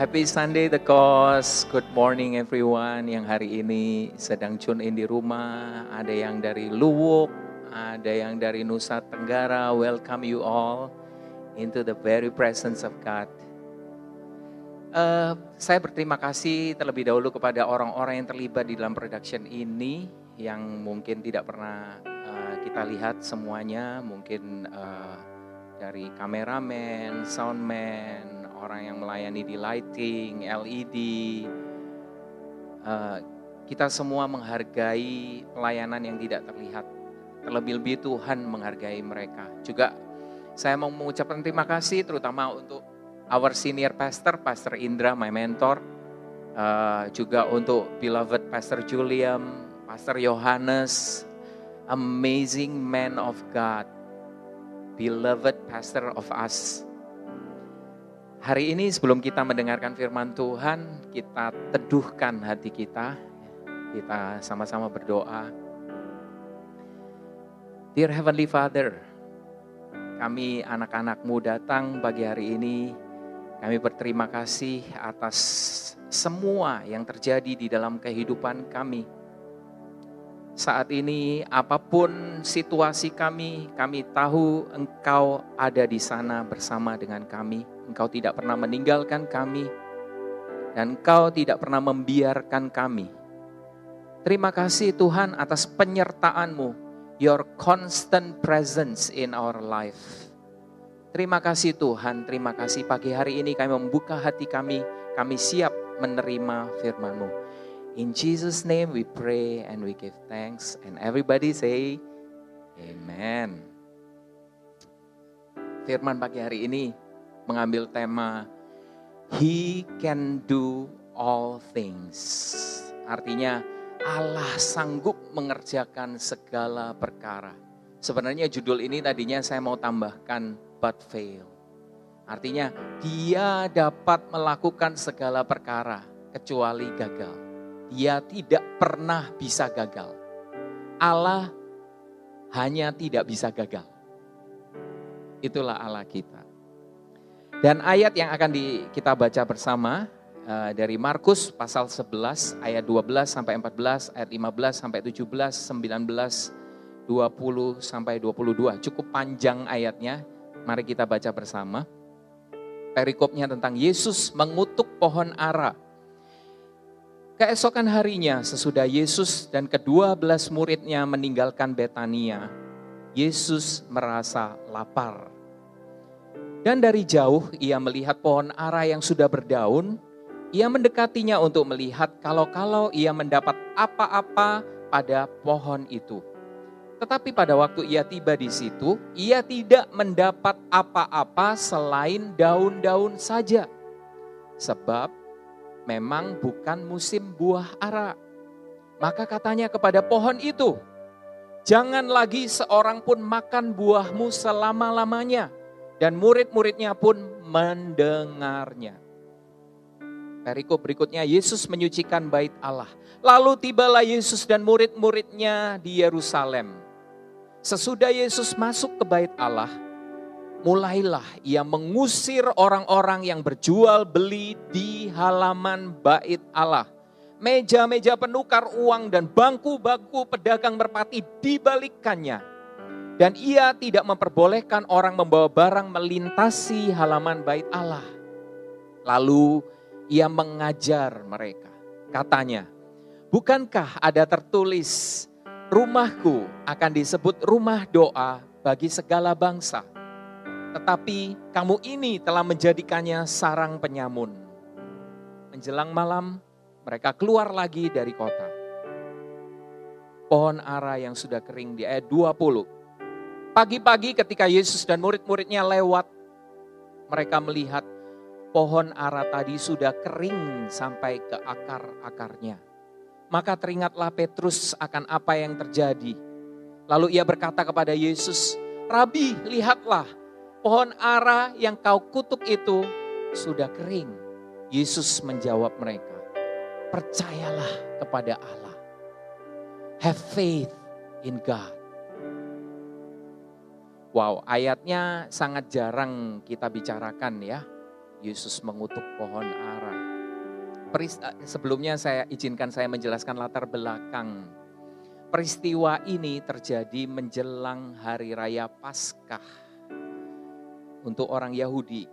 Happy Sunday The Cause. Good morning everyone yang hari ini sedang tune in di rumah. Ada yang dari Luwuk, ada yang dari Nusa Tenggara. Welcome you all into the very presence of God. Uh, saya berterima kasih terlebih dahulu kepada orang-orang yang terlibat di dalam production ini yang mungkin tidak pernah uh, kita lihat semuanya, mungkin uh, dari kameramen, soundman, orang yang melayani di lighting, LED. Uh, kita semua menghargai pelayanan yang tidak terlihat. Terlebih-lebih Tuhan menghargai mereka. Juga saya mau mengucapkan terima kasih terutama untuk our senior pastor, Pastor Indra, my mentor. Uh, juga untuk beloved Pastor Julian, Pastor Yohanes, amazing man of God, beloved pastor of us. Hari ini sebelum kita mendengarkan firman Tuhan, kita teduhkan hati kita. Kita sama-sama berdoa. Dear Heavenly Father, kami anak-anakmu datang pagi hari ini. Kami berterima kasih atas semua yang terjadi di dalam kehidupan kami. Saat ini apa pun situasi kami, kami tahu Engkau ada di sana bersama dengan kami Engkau tidak pernah meninggalkan kami, dan Engkau tidak pernah membiarkan kami. Terima kasih Tuhan atas penyertaan-Mu, your constant presence in our life. Terima kasih Tuhan, terima kasih pagi hari ini kami membuka hati kami, kami siap menerima firman-Mu. In Jesus name we pray and we give thanks and everybody say amen. Firman pagi hari ini mengambil tema He can do all things. Artinya Allah sanggup mengerjakan segala perkara. Sebenarnya judul ini tadinya saya mau tambahkan but fail. Artinya dia dapat melakukan segala perkara kecuali gagal. Dia tidak pernah bisa gagal. Allah hanya tidak bisa gagal. Itulah Allah kita. Dan ayat yang akan di, kita baca bersama uh, dari Markus pasal 11 ayat 12 sampai 14, ayat 15 sampai 17, 19, 20 sampai 22. Cukup panjang ayatnya. Mari kita baca bersama. Perikopnya tentang Yesus mengutuk pohon ara. Keesokan harinya sesudah Yesus dan kedua belas muridnya meninggalkan Betania, Yesus merasa lapar. Dan dari jauh ia melihat pohon ara yang sudah berdaun. Ia mendekatinya untuk melihat kalau-kalau ia mendapat apa-apa pada pohon itu. Tetapi pada waktu ia tiba di situ, ia tidak mendapat apa-apa selain daun-daun saja. Sebab memang bukan musim buah ara. Maka katanya kepada pohon itu, Jangan lagi seorang pun makan buahmu selama-lamanya dan murid-muridnya pun mendengarnya. Perikop berikutnya, Yesus menyucikan bait Allah. Lalu tibalah Yesus dan murid-muridnya di Yerusalem. Sesudah Yesus masuk ke bait Allah, mulailah ia mengusir orang-orang yang berjual beli di halaman bait Allah. Meja-meja penukar uang dan bangku-bangku pedagang merpati dibalikkannya dan ia tidak memperbolehkan orang membawa barang melintasi halaman bait Allah. Lalu ia mengajar mereka. Katanya, bukankah ada tertulis, rumahku akan disebut rumah doa bagi segala bangsa. Tetapi kamu ini telah menjadikannya sarang penyamun. Menjelang malam, mereka keluar lagi dari kota. Pohon ara yang sudah kering di ayat 20 Pagi-pagi ketika Yesus dan murid-muridnya lewat, mereka melihat pohon ara tadi sudah kering sampai ke akar-akarnya. Maka teringatlah Petrus akan apa yang terjadi. Lalu ia berkata kepada Yesus, Rabi, lihatlah, pohon ara yang kau kutuk itu sudah kering. Yesus menjawab mereka, percayalah kepada Allah. Have faith in God. Wow, ayatnya sangat jarang kita bicarakan ya. Yesus mengutuk pohon ara. Sebelumnya saya izinkan saya menjelaskan latar belakang. Peristiwa ini terjadi menjelang hari raya Paskah. Untuk orang Yahudi,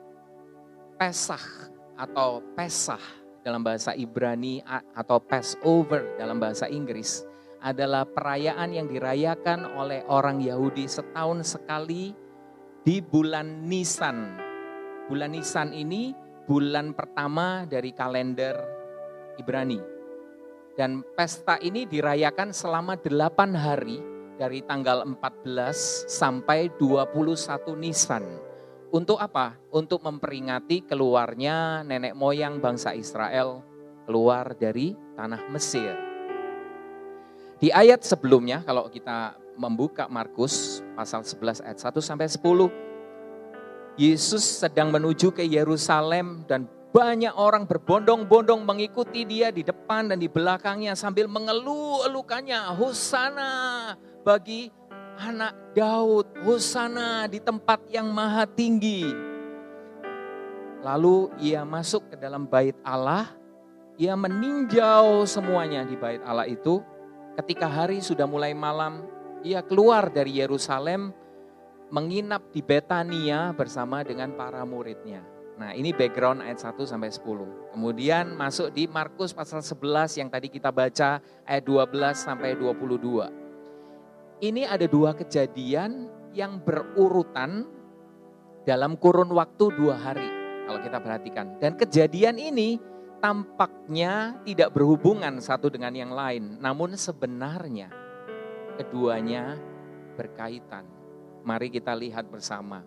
Pesach atau Pesah dalam bahasa Ibrani atau Passover dalam bahasa Inggris adalah perayaan yang dirayakan oleh orang Yahudi setahun sekali di bulan Nisan. Bulan Nisan ini bulan pertama dari kalender Ibrani. Dan pesta ini dirayakan selama 8 hari dari tanggal 14 sampai 21 Nisan. Untuk apa? Untuk memperingati keluarnya nenek moyang bangsa Israel keluar dari tanah Mesir. Di ayat sebelumnya kalau kita membuka Markus pasal 11 ayat 1 sampai 10 Yesus sedang menuju ke Yerusalem dan banyak orang berbondong-bondong mengikuti dia di depan dan di belakangnya sambil mengeluh-elukannya. Hosana bagi anak Daud, Hosana di tempat yang maha tinggi. Lalu ia masuk ke dalam bait Allah, ia meninjau semuanya di bait Allah itu Ketika hari sudah mulai malam, ia keluar dari Yerusalem menginap di Betania bersama dengan para muridnya. Nah ini background ayat 1 sampai 10. Kemudian masuk di Markus pasal 11 yang tadi kita baca ayat 12 sampai 22. Ini ada dua kejadian yang berurutan dalam kurun waktu dua hari kalau kita perhatikan. Dan kejadian ini tampaknya tidak berhubungan satu dengan yang lain, namun sebenarnya keduanya berkaitan. Mari kita lihat bersama.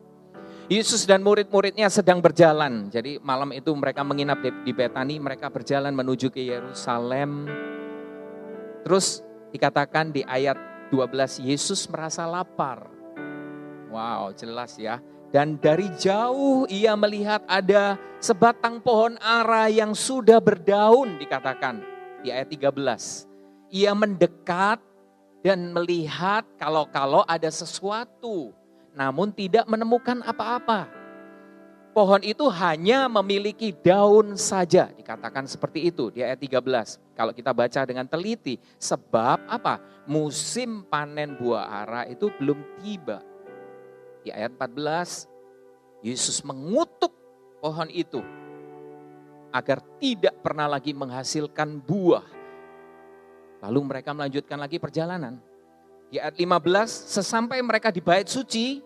Yesus dan murid-muridnya sedang berjalan. Jadi malam itu mereka menginap di Betani, mereka berjalan menuju ke Yerusalem. Terus dikatakan di ayat 12 Yesus merasa lapar. Wow, jelas ya. Dan dari jauh ia melihat ada sebatang pohon ara yang sudah berdaun dikatakan di ayat 13. Ia mendekat dan melihat kalau-kalau ada sesuatu namun tidak menemukan apa-apa. Pohon itu hanya memiliki daun saja, dikatakan seperti itu di ayat 13. Kalau kita baca dengan teliti, sebab apa? Musim panen buah ara itu belum tiba. Di ayat 14, Yesus mengutuk pohon itu agar tidak pernah lagi menghasilkan buah. Lalu mereka melanjutkan lagi perjalanan. Di ayat 15, sesampai mereka di bait suci,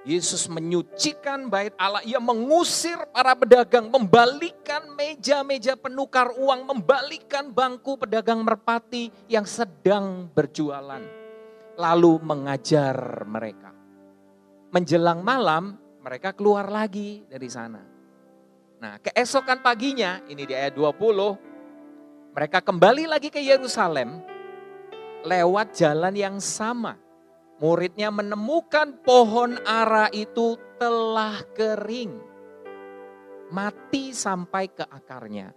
Yesus menyucikan bait Allah, ia mengusir para pedagang, membalikan meja-meja penukar uang, membalikan bangku pedagang merpati yang sedang berjualan. Lalu mengajar mereka menjelang malam mereka keluar lagi dari sana. Nah, keesokan paginya, ini di ayat 20, mereka kembali lagi ke Yerusalem lewat jalan yang sama. Muridnya menemukan pohon ara itu telah kering. Mati sampai ke akarnya.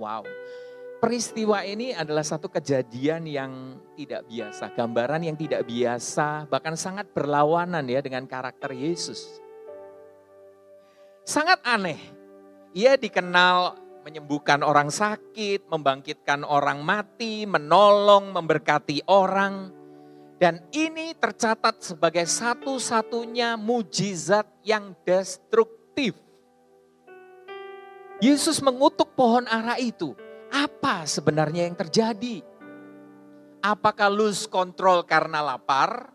Wow, peristiwa ini adalah satu kejadian yang tidak biasa, gambaran yang tidak biasa, bahkan sangat berlawanan ya dengan karakter Yesus. Sangat aneh. Ia dikenal menyembuhkan orang sakit, membangkitkan orang mati, menolong, memberkati orang. Dan ini tercatat sebagai satu-satunya mujizat yang destruktif. Yesus mengutuk pohon ara itu apa sebenarnya yang terjadi? Apakah lose control karena lapar?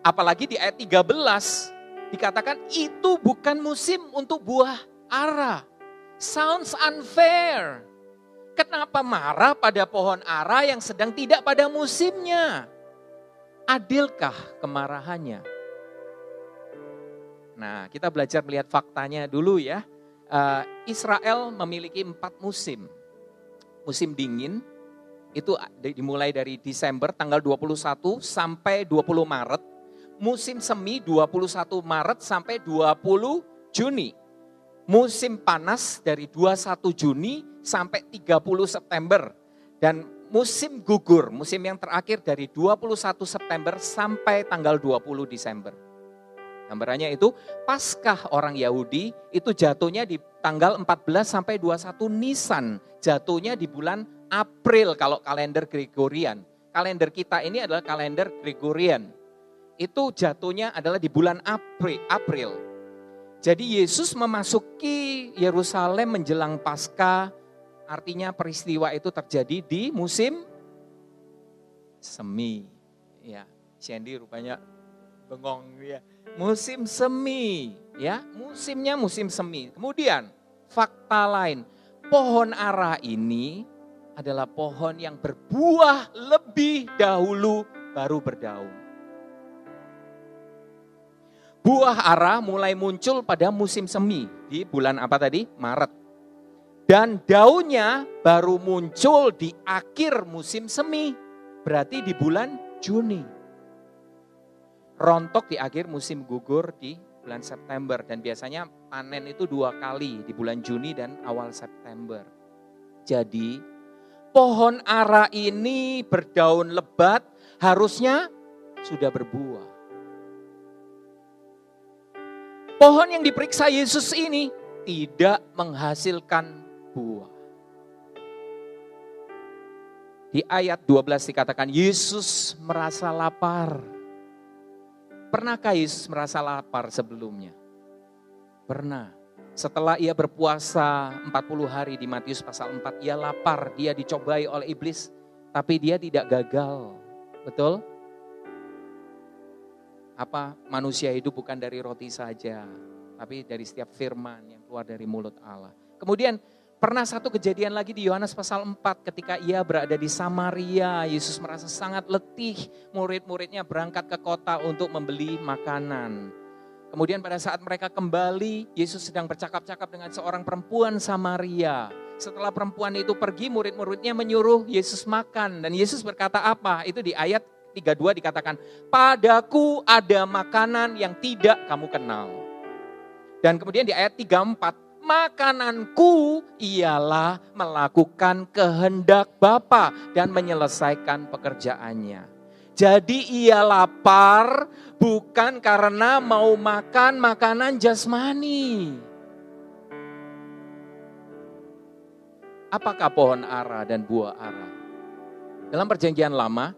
Apalagi di ayat 13 dikatakan itu bukan musim untuk buah ara. Sounds unfair. Kenapa marah pada pohon ara yang sedang tidak pada musimnya? Adilkah kemarahannya? Nah, kita belajar melihat faktanya dulu ya. Uh, Israel memiliki empat musim. Musim dingin, itu dimulai dari Desember tanggal 21 sampai 20 Maret. Musim semi 21 Maret sampai 20 Juni. Musim panas dari 21 Juni sampai 30 September. Dan musim gugur, musim yang terakhir dari 21 September sampai tanggal 20 Desember. Gambarannya itu Paskah orang Yahudi itu jatuhnya di tanggal 14 sampai 21 Nisan. Jatuhnya di bulan April kalau kalender Gregorian. Kalender kita ini adalah kalender Gregorian. Itu jatuhnya adalah di bulan April. April. Jadi Yesus memasuki Yerusalem menjelang Paskah, artinya peristiwa itu terjadi di musim semi. Ya, Sandy rupanya bengong ya. Musim semi, ya, musimnya musim semi. Kemudian fakta lain, pohon ara ini adalah pohon yang berbuah lebih dahulu baru berdaun. Buah ara mulai muncul pada musim semi di bulan apa tadi? Maret. Dan daunnya baru muncul di akhir musim semi, berarti di bulan Juni. Rontok di akhir musim gugur di bulan September dan biasanya panen itu dua kali di bulan Juni dan awal September. Jadi pohon ara ini berdaun lebat harusnya sudah berbuah. Pohon yang diperiksa Yesus ini tidak menghasilkan buah. Di ayat 12 dikatakan Yesus merasa lapar. Pernahkah Yesus merasa lapar sebelumnya? Pernah. Setelah ia berpuasa 40 hari di Matius pasal 4, ia lapar, dia dicobai oleh iblis, tapi dia tidak gagal. Betul? Apa manusia hidup bukan dari roti saja, tapi dari setiap firman yang keluar dari mulut Allah. Kemudian Pernah satu kejadian lagi di Yohanes pasal 4 ketika ia berada di Samaria, Yesus merasa sangat letih, murid-muridnya berangkat ke kota untuk membeli makanan. Kemudian pada saat mereka kembali, Yesus sedang bercakap-cakap dengan seorang perempuan Samaria. Setelah perempuan itu pergi, murid-muridnya menyuruh Yesus makan. Dan Yesus berkata apa? Itu di ayat 32 dikatakan, Padaku ada makanan yang tidak kamu kenal. Dan kemudian di ayat 34, makananku ialah melakukan kehendak Bapa dan menyelesaikan pekerjaannya. Jadi ia lapar bukan karena mau makan makanan jasmani. Apakah pohon ara dan buah ara? Dalam perjanjian lama,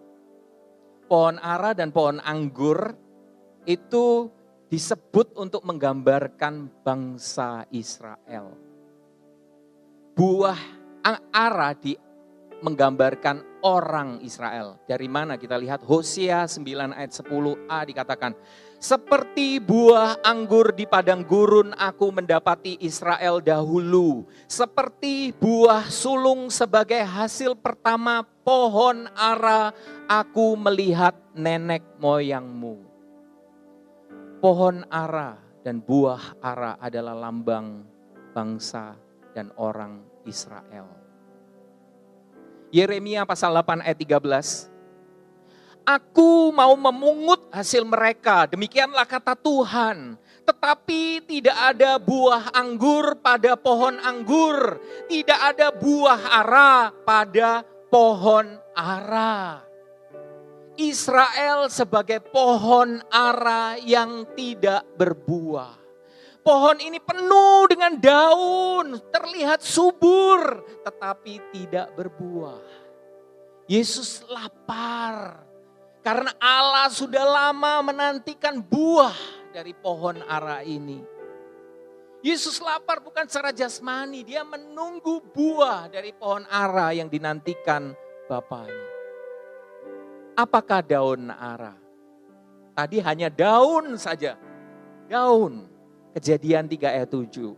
pohon ara dan pohon anggur itu disebut untuk menggambarkan bangsa Israel. Buah ara di menggambarkan orang Israel. Dari mana kita lihat Hosea 9 ayat 10a dikatakan, seperti buah anggur di padang gurun aku mendapati Israel dahulu. Seperti buah sulung sebagai hasil pertama pohon ara aku melihat nenek moyangmu pohon ara dan buah ara adalah lambang bangsa dan orang Israel. Yeremia pasal 8 ayat 13. Aku mau memungut hasil mereka, demikianlah kata Tuhan. Tetapi tidak ada buah anggur pada pohon anggur, tidak ada buah ara pada pohon ara. Israel sebagai pohon ara yang tidak berbuah. Pohon ini penuh dengan daun, terlihat subur, tetapi tidak berbuah. Yesus lapar karena Allah sudah lama menantikan buah dari pohon ara ini. Yesus lapar bukan secara jasmani, dia menunggu buah dari pohon ara yang dinantikan Bapaknya. Apakah daun ara? Tadi hanya daun saja. Daun. Kejadian 3 ayat 7.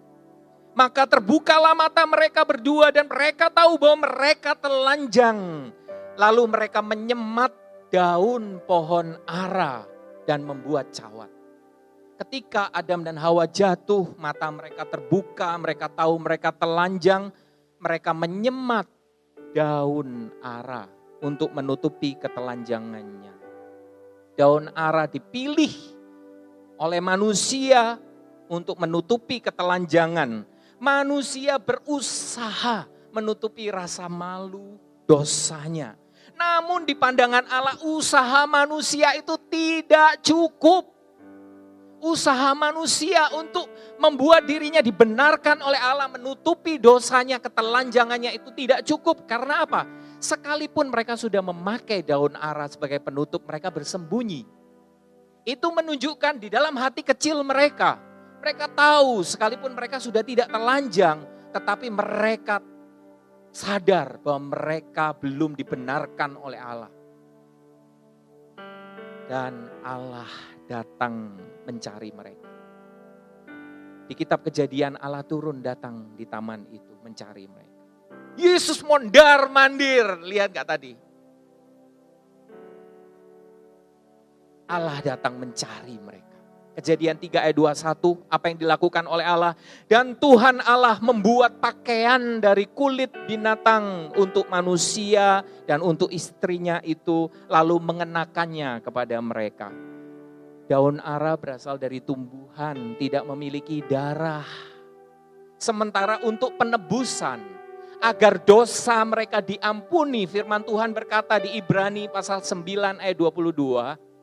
Maka terbukalah mata mereka berdua dan mereka tahu bahwa mereka telanjang. Lalu mereka menyemat daun pohon ara dan membuat cawat. ketika Adam dan Hawa jatuh, mata mereka terbuka, mereka tahu mereka telanjang, mereka menyemat daun ara untuk menutupi ketelanjangannya. Daun ara dipilih oleh manusia untuk menutupi ketelanjangan. Manusia berusaha menutupi rasa malu dosanya. Namun di pandangan Allah usaha manusia itu tidak cukup. Usaha manusia untuk membuat dirinya dibenarkan oleh Allah menutupi dosanya, ketelanjangannya itu tidak cukup. Karena apa? Sekalipun mereka sudah memakai daun ara sebagai penutup, mereka bersembunyi. Itu menunjukkan di dalam hati kecil mereka. Mereka tahu sekalipun mereka sudah tidak telanjang, tetapi mereka sadar bahwa mereka belum dibenarkan oleh Allah. Dan Allah datang mencari mereka. Di kitab kejadian Allah turun datang di taman itu mencari mereka. Yesus mondar mandir, lihat gak tadi? Allah datang mencari mereka. Kejadian 3 ayat 21, apa yang dilakukan oleh Allah. Dan Tuhan Allah membuat pakaian dari kulit binatang untuk manusia dan untuk istrinya itu lalu mengenakannya kepada mereka. Daun ara berasal dari tumbuhan, tidak memiliki darah. Sementara untuk penebusan, agar dosa mereka diampuni, firman Tuhan berkata di Ibrani pasal 9 ayat 22,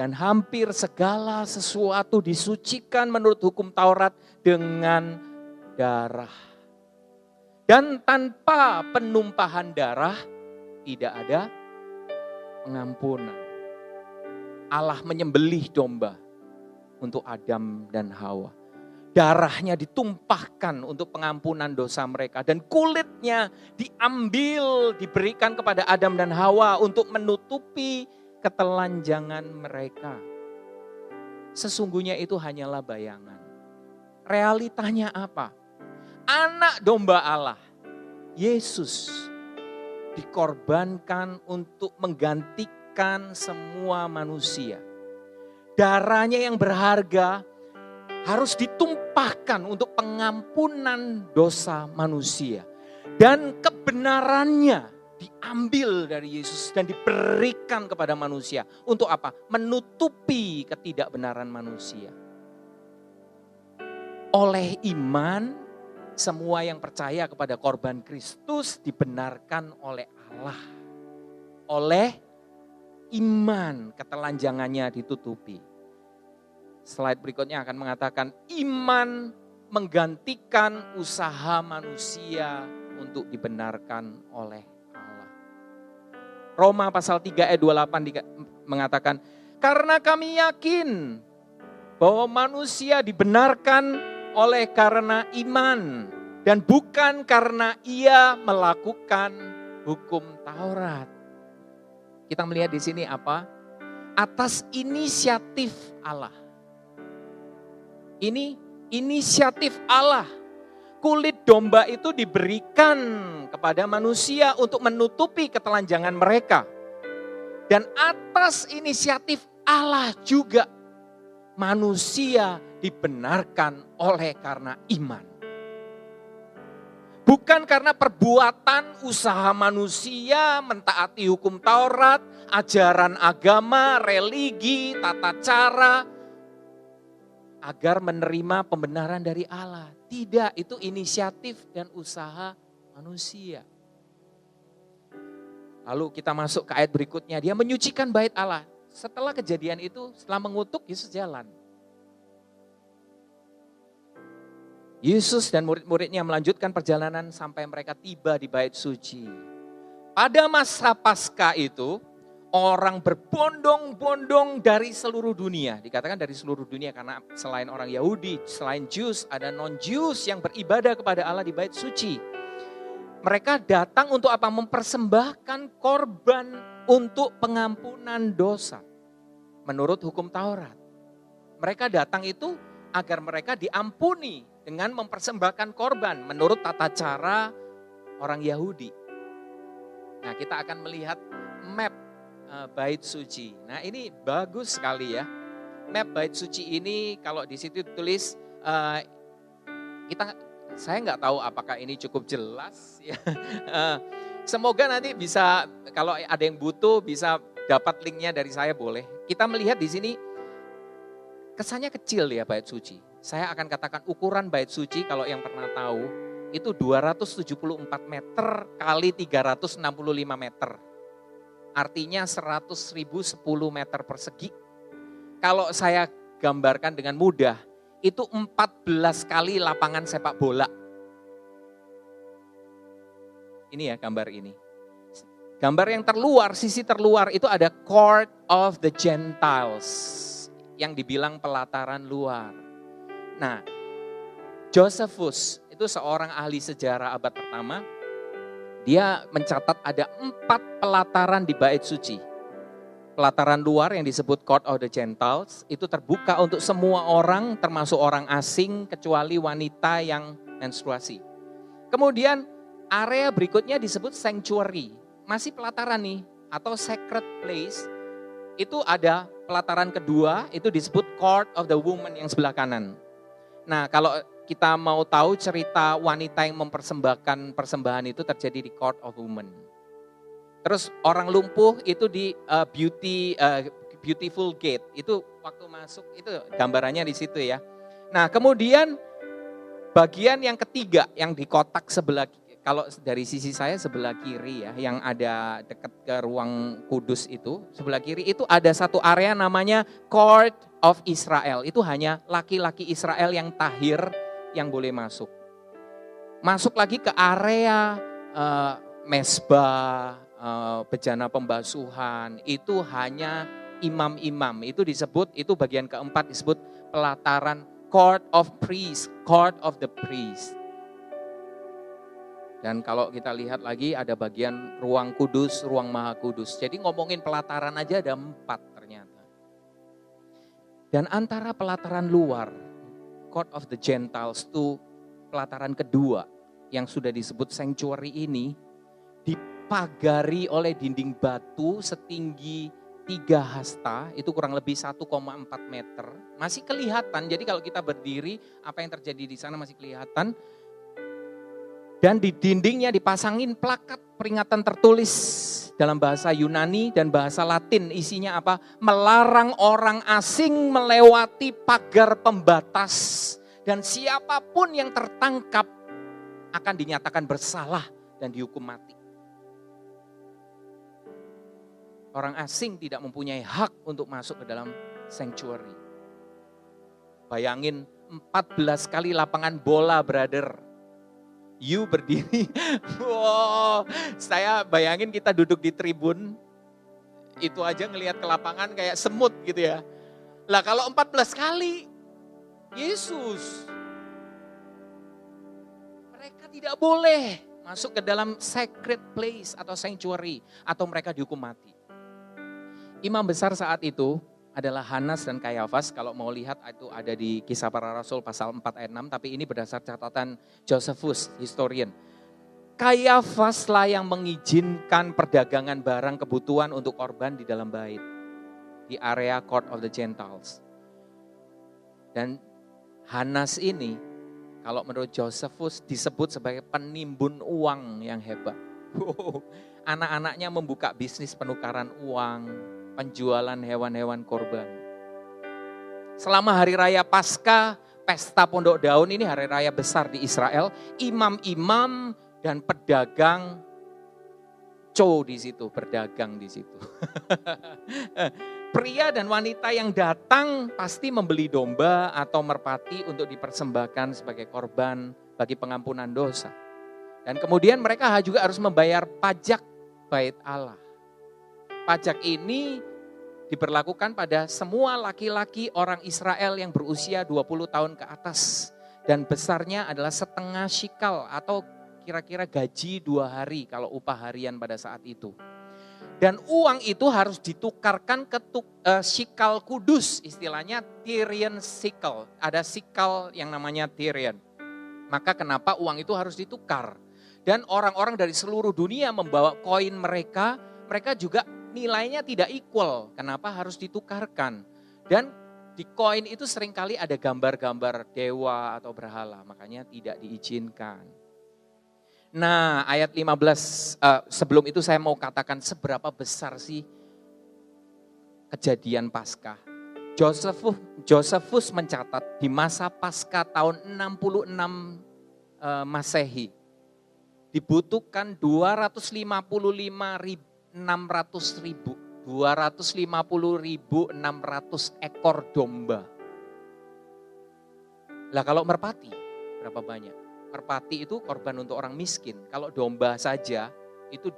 dan hampir segala sesuatu disucikan menurut hukum Taurat dengan darah. Dan tanpa penumpahan darah tidak ada pengampunan. Allah menyembelih domba untuk Adam dan Hawa. Darahnya ditumpahkan untuk pengampunan dosa mereka dan kulitnya diambil diberikan kepada Adam dan Hawa untuk menutupi ketelanjangan mereka. Sesungguhnya itu hanyalah bayangan. Realitanya apa? Anak domba Allah, Yesus, dikorbankan untuk menggantikan semua manusia. Darahnya yang berharga harus ditumpahkan untuk pengampunan dosa manusia. Dan kebenarannya diambil dari Yesus dan diberikan kepada manusia. Untuk apa? Menutupi ketidakbenaran manusia. Oleh iman, semua yang percaya kepada korban Kristus dibenarkan oleh Allah. Oleh iman, ketelanjangannya ditutupi. Slide berikutnya akan mengatakan iman menggantikan usaha manusia untuk dibenarkan oleh Roma pasal 3 ayat 28 mengatakan, karena kami yakin bahwa manusia dibenarkan oleh karena iman dan bukan karena ia melakukan hukum Taurat. Kita melihat di sini apa? Atas inisiatif Allah. Ini inisiatif Allah kulit domba itu diberikan kepada manusia untuk menutupi ketelanjangan mereka. Dan atas inisiatif Allah juga manusia dibenarkan oleh karena iman. Bukan karena perbuatan usaha manusia mentaati hukum Taurat, ajaran agama, religi, tata cara, agar menerima pembenaran dari Allah. Tidak, itu inisiatif dan usaha manusia. Lalu kita masuk ke ayat berikutnya, dia menyucikan bait Allah. Setelah kejadian itu, setelah mengutuk, Yesus jalan. Yesus dan murid-muridnya melanjutkan perjalanan sampai mereka tiba di bait suci. Pada masa pasca itu, orang berbondong-bondong dari seluruh dunia. Dikatakan dari seluruh dunia karena selain orang Yahudi, selain Jews, ada non-Jews yang beribadah kepada Allah di bait suci. Mereka datang untuk apa? Mempersembahkan korban untuk pengampunan dosa. Menurut hukum Taurat. Mereka datang itu agar mereka diampuni dengan mempersembahkan korban menurut tata cara orang Yahudi. Nah kita akan melihat Eh, bait suci. Nah ini bagus sekali ya. map bait suci ini kalau di situ tulis uh, kita saya nggak tahu apakah ini cukup jelas ya. Uh, semoga nanti bisa kalau ada yang butuh bisa dapat linknya dari saya boleh. Kita melihat di sini kesannya kecil ya bait suci. Saya akan katakan ukuran bait suci kalau yang pernah tahu itu 274 meter kali 365 meter. Artinya 100 ribu 10 meter persegi. Kalau saya gambarkan dengan mudah, itu 14 kali lapangan sepak bola. Ini ya gambar ini. Gambar yang terluar, sisi terluar itu ada court of the Gentiles yang dibilang pelataran luar. Nah, Josephus itu seorang ahli sejarah abad pertama. Dia mencatat ada empat pelataran di bait suci. Pelataran luar yang disebut Court of the Gentiles itu terbuka untuk semua orang termasuk orang asing kecuali wanita yang menstruasi. Kemudian area berikutnya disebut sanctuary masih pelataran nih atau sacred place itu ada pelataran kedua itu disebut court of the woman yang sebelah kanan. Nah, kalau kita mau tahu cerita wanita yang mempersembahkan persembahan itu terjadi di court of woman. Terus orang lumpuh itu di uh, beauty uh, beautiful gate. Itu waktu masuk itu gambarannya di situ ya. Nah, kemudian bagian yang ketiga yang di kotak sebelah kalau dari sisi saya sebelah kiri ya, yang ada dekat ke ruang kudus itu, sebelah kiri itu ada satu area namanya Court of Israel. Itu hanya laki-laki Israel yang tahir yang boleh masuk. Masuk lagi ke area uh, mesbah, uh, bejana pembasuhan, itu hanya imam-imam. Itu disebut, itu bagian keempat disebut pelataran Court of Priest, Court of the Priest. Dan kalau kita lihat lagi ada bagian ruang kudus, ruang maha kudus. Jadi ngomongin pelataran aja ada empat ternyata. Dan antara pelataran luar, Court of the Gentiles itu pelataran kedua yang sudah disebut sanctuary ini dipagari oleh dinding batu setinggi tiga hasta, itu kurang lebih 1,4 meter. Masih kelihatan, jadi kalau kita berdiri, apa yang terjadi di sana masih kelihatan dan di dindingnya dipasangin plakat peringatan tertulis dalam bahasa Yunani dan bahasa Latin. Isinya apa? Melarang orang asing melewati pagar pembatas. Dan siapa pun yang tertangkap akan dinyatakan bersalah dan dihukum mati. Orang asing tidak mempunyai hak untuk masuk ke dalam sanctuary. Bayangin 14 kali lapangan bola, brother you berdiri. wow, saya bayangin kita duduk di tribun, itu aja ngelihat ke lapangan kayak semut gitu ya. Lah kalau 14 kali, Yesus. Mereka tidak boleh masuk ke dalam sacred place atau sanctuary atau mereka dihukum mati. Imam besar saat itu adalah Hanas dan Kayafas. Kalau mau lihat itu ada di kisah para rasul pasal 4 ayat 6. Tapi ini berdasar catatan Josephus, historian. Kayafas lah yang mengizinkan perdagangan barang kebutuhan untuk korban di dalam bait. Di area court of the Gentiles. Dan Hanas ini kalau menurut Josephus disebut sebagai penimbun uang yang hebat. Anak-anaknya membuka bisnis penukaran uang, penjualan hewan-hewan korban. Selama hari raya Paskah, pesta pondok daun ini hari raya besar di Israel, imam-imam dan pedagang co di situ, berdagang di situ. Pria dan wanita yang datang pasti membeli domba atau merpati untuk dipersembahkan sebagai korban bagi pengampunan dosa. Dan kemudian mereka juga harus membayar pajak bait Allah. Pajak ini diberlakukan pada semua laki-laki orang Israel yang berusia 20 tahun ke atas. Dan besarnya adalah setengah shikal atau kira-kira gaji dua hari kalau upah harian pada saat itu. Dan uang itu harus ditukarkan ke uh, shikal kudus, istilahnya Tyrian sikel. Ada sikal yang namanya Tyrian. Maka kenapa uang itu harus ditukar? Dan orang-orang dari seluruh dunia membawa koin mereka, mereka juga nilainya tidak equal. Kenapa harus ditukarkan? Dan di koin itu sering kali ada gambar-gambar dewa atau berhala, makanya tidak diizinkan. Nah, ayat 15 uh, sebelum itu saya mau katakan seberapa besar sih kejadian Paskah. Josephus, Josephus mencatat di masa Paskah tahun 66 uh, Masehi dibutuhkan 255 ribu, 600 ribu, 250 ribu 600 ekor domba. Lah kalau merpati berapa banyak? Merpati itu korban untuk orang miskin. Kalau domba saja itu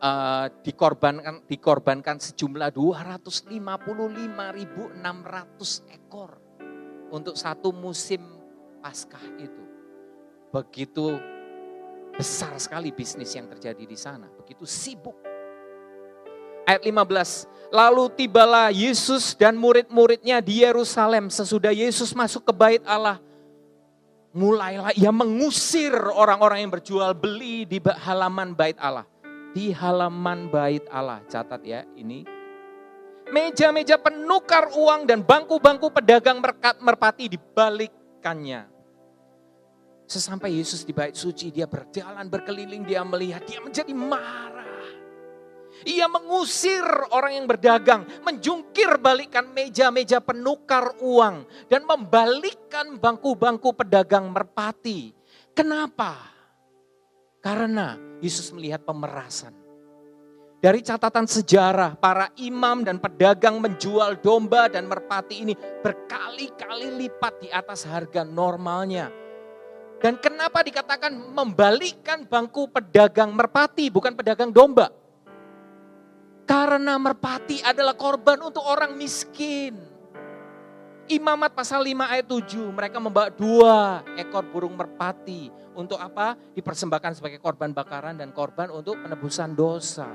uh, dikorbankan dikorbankan sejumlah 255.600 ekor untuk satu musim Paskah itu. Begitu besar sekali bisnis yang terjadi di sana, begitu sibuk. Ayat 15, lalu tibalah Yesus dan murid-muridnya di Yerusalem sesudah Yesus masuk ke bait Allah. Mulailah ia mengusir orang-orang yang berjual beli di halaman bait Allah. Di halaman bait Allah, catat ya ini. Meja-meja penukar uang dan bangku-bangku pedagang merpati dibalikannya. Sesampai Yesus di bait suci, dia berjalan berkeliling, dia melihat, dia menjadi marah. Ia mengusir orang yang berdagang, menjungkir balikan meja-meja penukar uang, dan membalikkan bangku-bangku pedagang merpati. Kenapa? Karena Yesus melihat pemerasan. Dari catatan sejarah, para imam dan pedagang menjual domba dan merpati ini berkali-kali lipat di atas harga normalnya dan kenapa dikatakan membalikkan bangku pedagang merpati, bukan pedagang domba? Karena merpati adalah korban untuk orang miskin. Imamat pasal 5 ayat 7, mereka membawa dua ekor burung merpati. Untuk apa? Dipersembahkan sebagai korban bakaran dan korban untuk penebusan dosa.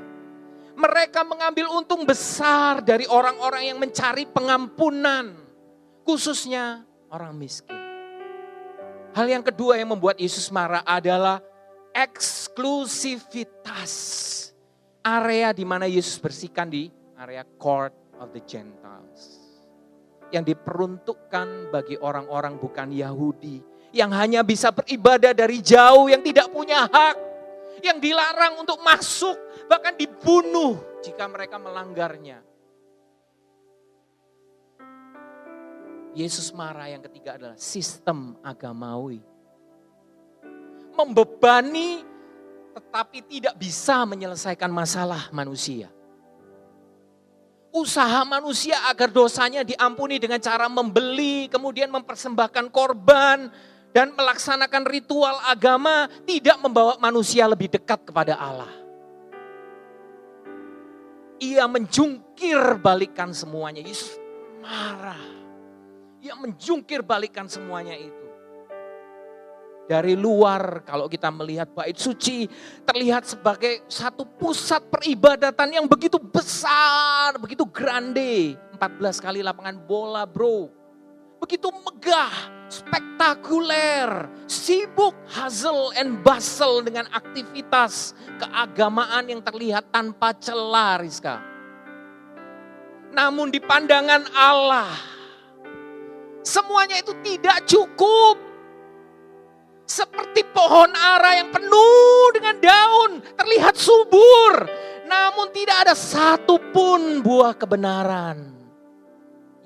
Mereka mengambil untung besar dari orang-orang yang mencari pengampunan. Khususnya orang miskin. Hal yang kedua yang membuat Yesus marah adalah eksklusivitas. Area di mana Yesus bersihkan di area court of the Gentiles. Yang diperuntukkan bagi orang-orang bukan Yahudi. Yang hanya bisa beribadah dari jauh, yang tidak punya hak. Yang dilarang untuk masuk, bahkan dibunuh jika mereka melanggarnya. Yesus marah yang ketiga adalah sistem agamawi. Membebani tetapi tidak bisa menyelesaikan masalah manusia. Usaha manusia agar dosanya diampuni dengan cara membeli, kemudian mempersembahkan korban, dan melaksanakan ritual agama tidak membawa manusia lebih dekat kepada Allah. Ia menjungkir balikan semuanya. Yesus marah yang menjungkir balikan semuanya itu. Dari luar kalau kita melihat bait suci terlihat sebagai satu pusat peribadatan yang begitu besar, begitu grande. 14 kali lapangan bola bro. Begitu megah, spektakuler, sibuk, hazel and bustle dengan aktivitas keagamaan yang terlihat tanpa celah Rizka. Namun di pandangan Allah, Semuanya itu tidak cukup. Seperti pohon ara yang penuh dengan daun, terlihat subur. Namun tidak ada satupun buah kebenaran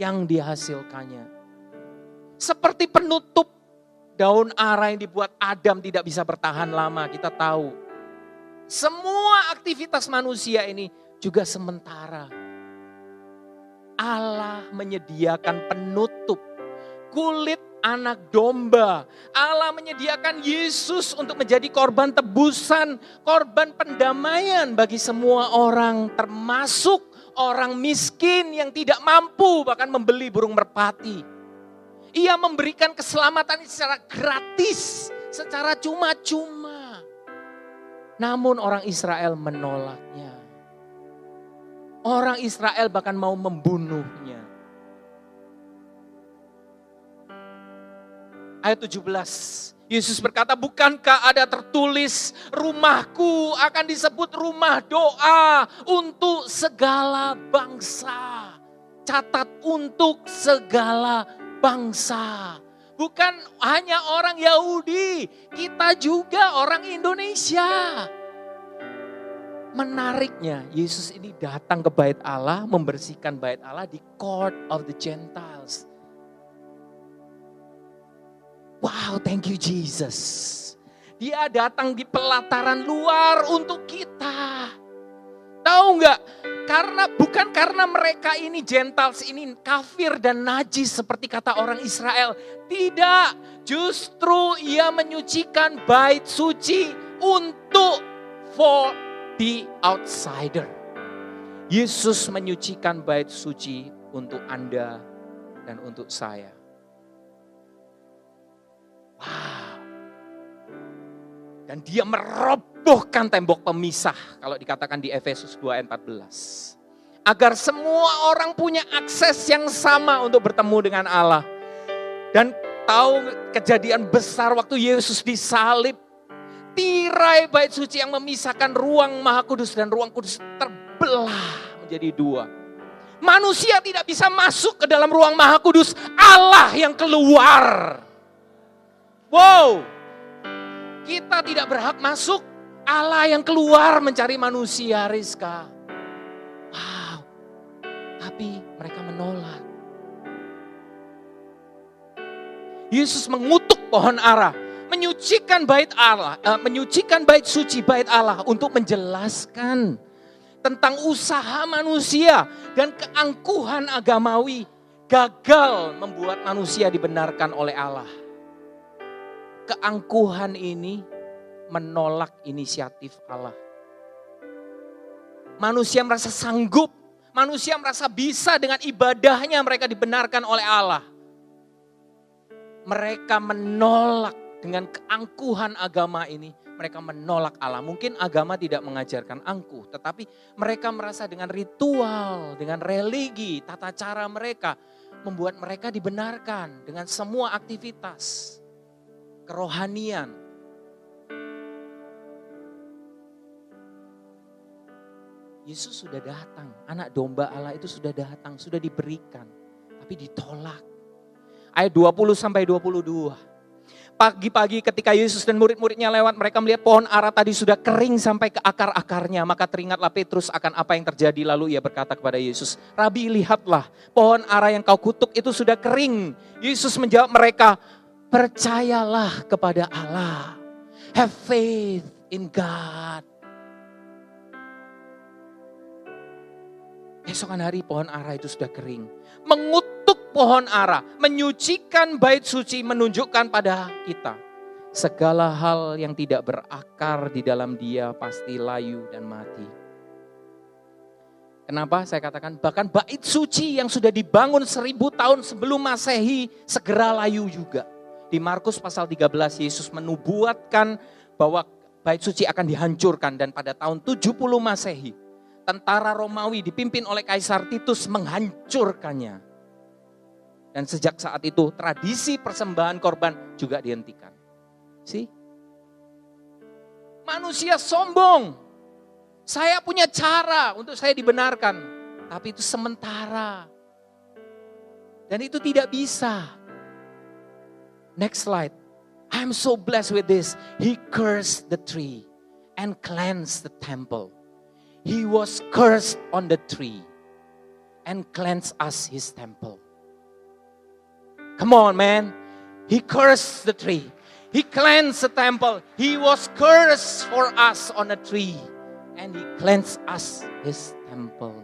yang dihasilkannya. Seperti penutup daun ara yang dibuat Adam tidak bisa bertahan lama, kita tahu. Semua aktivitas manusia ini juga sementara. Allah menyediakan penutup kulit anak domba. Allah menyediakan Yesus untuk menjadi korban tebusan, korban pendamaian bagi semua orang, termasuk orang miskin yang tidak mampu bahkan membeli burung merpati. Ia memberikan keselamatan secara gratis, secara cuma-cuma. Namun orang Israel menolaknya. Orang Israel bahkan mau membunuhnya. Ayat 17. Yesus berkata, bukankah ada tertulis rumahku akan disebut rumah doa untuk segala bangsa. tercatat untuk segala bangsa. Bukan hanya orang Yahudi, kita juga orang Indonesia. Menariknya, Yesus ini datang ke bait Allah, membersihkan bait Allah di court of the Gentiles. Wow, thank you Jesus. Dia datang di pelataran luar untuk kita. Tahu nggak? Karena bukan karena mereka ini Gentiles ini kafir dan najis seperti kata orang Israel. Tidak, justru ia menyucikan bait suci untuk for the outsider. Yesus menyucikan bait suci untuk Anda dan untuk saya. Wow. Dan dia merobohkan tembok pemisah kalau dikatakan di Efesus 2 ayat 14. Agar semua orang punya akses yang sama untuk bertemu dengan Allah. Dan tahu kejadian besar waktu Yesus disalib. Tirai bait suci yang memisahkan ruang maha kudus dan ruang kudus terbelah menjadi dua. Manusia tidak bisa masuk ke dalam ruang maha kudus. Allah yang keluar. Wow, kita tidak berhak masuk. Allah yang keluar mencari manusia, Rizka. Wow. Tapi mereka menolak. Yesus mengutuk pohon ara, menyucikan bait Allah, uh, menyucikan bait suci bait Allah untuk menjelaskan tentang usaha manusia dan keangkuhan agamawi gagal membuat manusia dibenarkan oleh Allah keangkuhan ini menolak inisiatif Allah. Manusia merasa sanggup, manusia merasa bisa dengan ibadahnya mereka dibenarkan oleh Allah. Mereka menolak dengan keangkuhan agama ini, mereka menolak Allah. Mungkin agama tidak mengajarkan angkuh, tetapi mereka merasa dengan ritual, dengan religi, tata cara mereka membuat mereka dibenarkan dengan semua aktivitas kerohanian. Yesus sudah datang, anak domba Allah itu sudah datang, sudah diberikan, tapi ditolak. Ayat 20 sampai 22. Pagi-pagi ketika Yesus dan murid-muridnya lewat, mereka melihat pohon ara tadi sudah kering sampai ke akar-akarnya. Maka teringatlah Petrus akan apa yang terjadi. Lalu ia berkata kepada Yesus, Rabi lihatlah pohon ara yang kau kutuk itu sudah kering. Yesus menjawab mereka, Percayalah kepada Allah. Have faith in God. Esokan hari pohon ara itu sudah kering. Mengutuk pohon ara, menyucikan bait suci, menunjukkan pada kita. Segala hal yang tidak berakar di dalam dia pasti layu dan mati. Kenapa saya katakan bahkan bait suci yang sudah dibangun seribu tahun sebelum masehi segera layu juga. Di Markus pasal 13 Yesus menubuatkan bahwa bait suci akan dihancurkan dan pada tahun 70 Masehi tentara Romawi dipimpin oleh Kaisar Titus menghancurkannya. Dan sejak saat itu tradisi persembahan korban juga dihentikan. Si Manusia sombong. Saya punya cara untuk saya dibenarkan. Tapi itu sementara. Dan itu tidak bisa. Next slide. I'm so blessed with this. He cursed the tree and cleansed the temple. He was cursed on the tree and cleansed us his temple. Come on, man. He cursed the tree. He cleansed the temple. He was cursed for us on a tree. And he cleansed us his temple.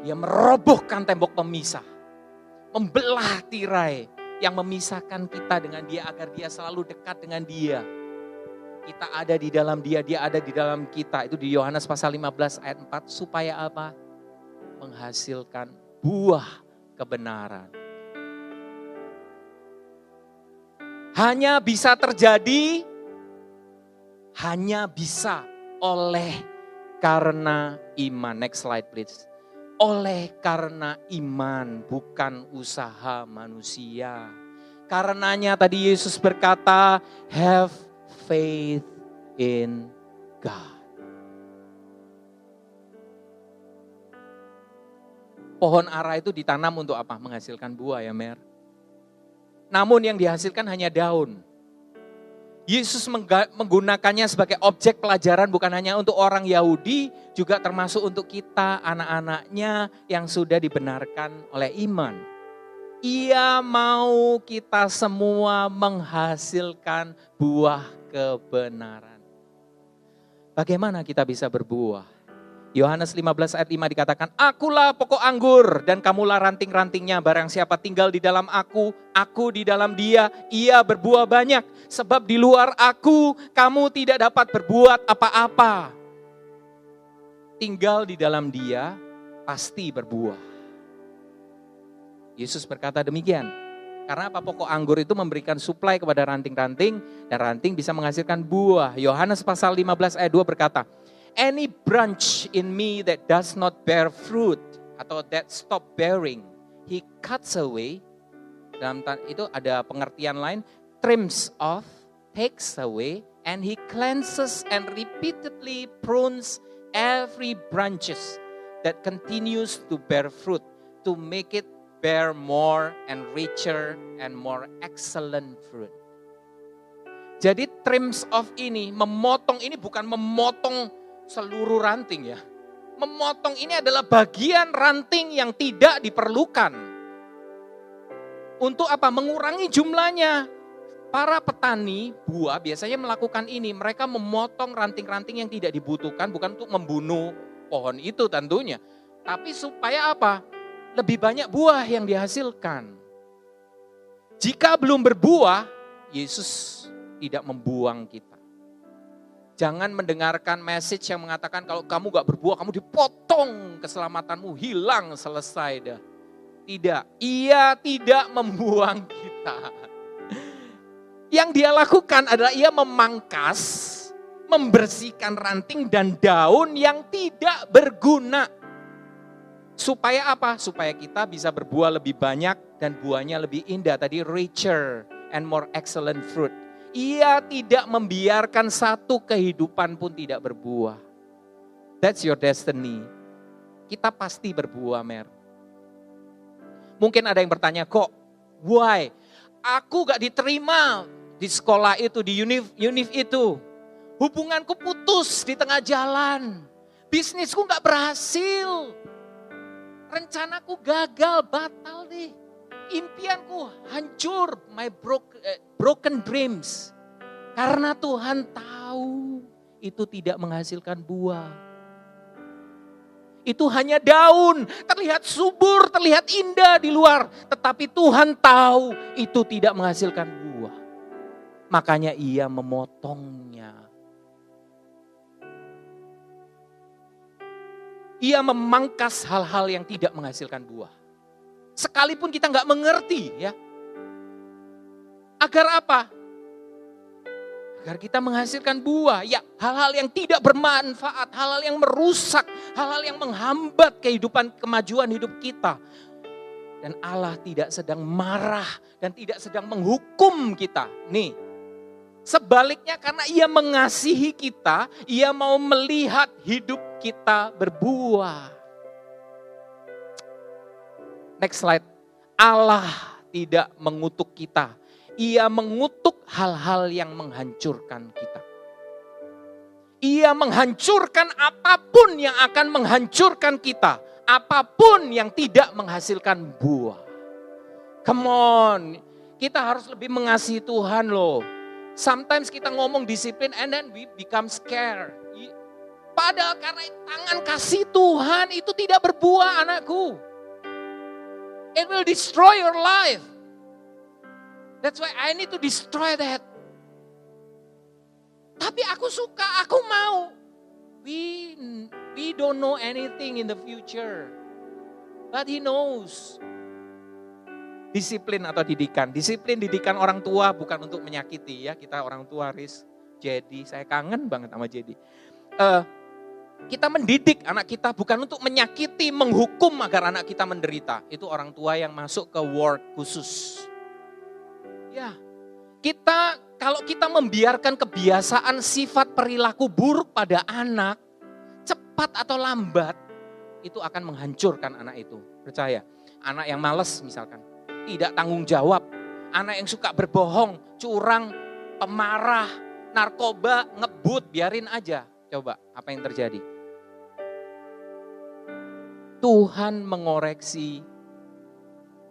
Dia merobohkan tembok pemisah membelah tirai yang memisahkan kita dengan dia agar dia selalu dekat dengan dia. Kita ada di dalam dia, dia ada di dalam kita. Itu di Yohanes pasal 15 ayat 4 supaya apa? Menghasilkan buah kebenaran. Hanya bisa terjadi hanya bisa oleh karena iman. Next slide please oleh karena iman, bukan usaha manusia. Karenanya tadi Yesus berkata, have faith in God. Pohon ara itu ditanam untuk apa? Menghasilkan buah ya Mer. Namun yang dihasilkan hanya daun. Yesus menggunakannya sebagai objek pelajaran bukan hanya untuk orang Yahudi, juga termasuk untuk kita anak-anaknya yang sudah dibenarkan oleh iman. Ia mau kita semua menghasilkan buah kebenaran. Bagaimana kita bisa berbuah? Yohanes 15 ayat 5 dikatakan, Akulah pokok anggur dan kamulah ranting-rantingnya. Barang siapa tinggal di dalam aku, aku di dalam dia, ia berbuah banyak. Sebab di luar aku, kamu tidak dapat berbuat apa-apa. Tinggal di dalam dia, pasti berbuah. Yesus berkata demikian. Karena apa? Pokok anggur itu memberikan suplai kepada ranting-ranting, dan ranting bisa menghasilkan buah. Yohanes pasal 15 ayat 2 berkata, any branch in me that does not bear fruit atau that stop bearing, he cuts away. Dalam itu ada pengertian lain, trims off, takes away, and he cleanses and repeatedly prunes every branches that continues to bear fruit to make it bear more and richer and more excellent fruit. Jadi trims off ini, memotong ini bukan memotong seluruh ranting ya. Memotong ini adalah bagian ranting yang tidak diperlukan. Untuk apa? Mengurangi jumlahnya. Para petani buah biasanya melakukan ini. Mereka memotong ranting-ranting yang tidak dibutuhkan bukan untuk membunuh pohon itu tentunya. Tapi supaya apa? Lebih banyak buah yang dihasilkan. Jika belum berbuah, Yesus tidak membuang kita. Jangan mendengarkan message yang mengatakan kalau kamu gak berbuah, kamu dipotong keselamatanmu, hilang, selesai dah. Tidak, ia tidak membuang kita. Yang dia lakukan adalah ia memangkas, membersihkan ranting dan daun yang tidak berguna. Supaya apa? Supaya kita bisa berbuah lebih banyak dan buahnya lebih indah. Tadi richer and more excellent fruit. Ia tidak membiarkan satu kehidupan pun tidak berbuah. That's your destiny. Kita pasti berbuah, Mer. Mungkin ada yang bertanya, kok why? Aku gak diterima di sekolah itu, di univ, univ itu. Hubunganku putus di tengah jalan. Bisnisku gak berhasil. Rencanaku gagal, batal deh impianku hancur, my broke, eh, broken dreams. Karena Tuhan tahu itu tidak menghasilkan buah. Itu hanya daun, terlihat subur, terlihat indah di luar. Tetapi Tuhan tahu itu tidak menghasilkan buah. Makanya ia memotongnya. Ia memangkas hal-hal yang tidak menghasilkan buah. Sekalipun kita nggak mengerti ya. Agar apa? Agar kita menghasilkan buah. Ya hal-hal yang tidak bermanfaat, hal-hal yang merusak, hal-hal yang menghambat kehidupan kemajuan hidup kita. Dan Allah tidak sedang marah dan tidak sedang menghukum kita. Nih, sebaliknya karena ia mengasihi kita, ia mau melihat hidup kita berbuah. Next slide. Allah tidak mengutuk kita. Ia mengutuk hal-hal yang menghancurkan kita. Ia menghancurkan apa pun yang akan menghancurkan kita. Apa pun yang tidak menghasilkan buah. Come on, kita harus lebih mengasihi Tuhan loh. Sometimes kita ngomong disiplin and then we become scared. Padahal karena tangan kasih Tuhan itu tidak berbuah anakku. It will destroy your life. That's why I need to destroy that. Tapi aku suka, aku mau. We we don't know anything in the future. But he knows. Disiplin atau didikan. Disiplin didikan orang tua bukan untuk menyakiti ya. Kita orang tua ris. Jadi saya kangen banget sama Jadi. Uh, kita mendidik anak kita bukan untuk menyakiti, menghukum agar anak kita menderita. Itu orang tua yang masuk ke ward khusus. Ya, kita kalau kita membiarkan kebiasaan sifat perilaku buruk pada anak, cepat atau lambat itu akan menghancurkan anak itu. percaya. Anak yang males misalkan, tidak tanggung jawab, anak yang suka berbohong, curang, pemarah, narkoba, ngebut, biarin aja. Coba, apa yang terjadi? Tuhan mengoreksi,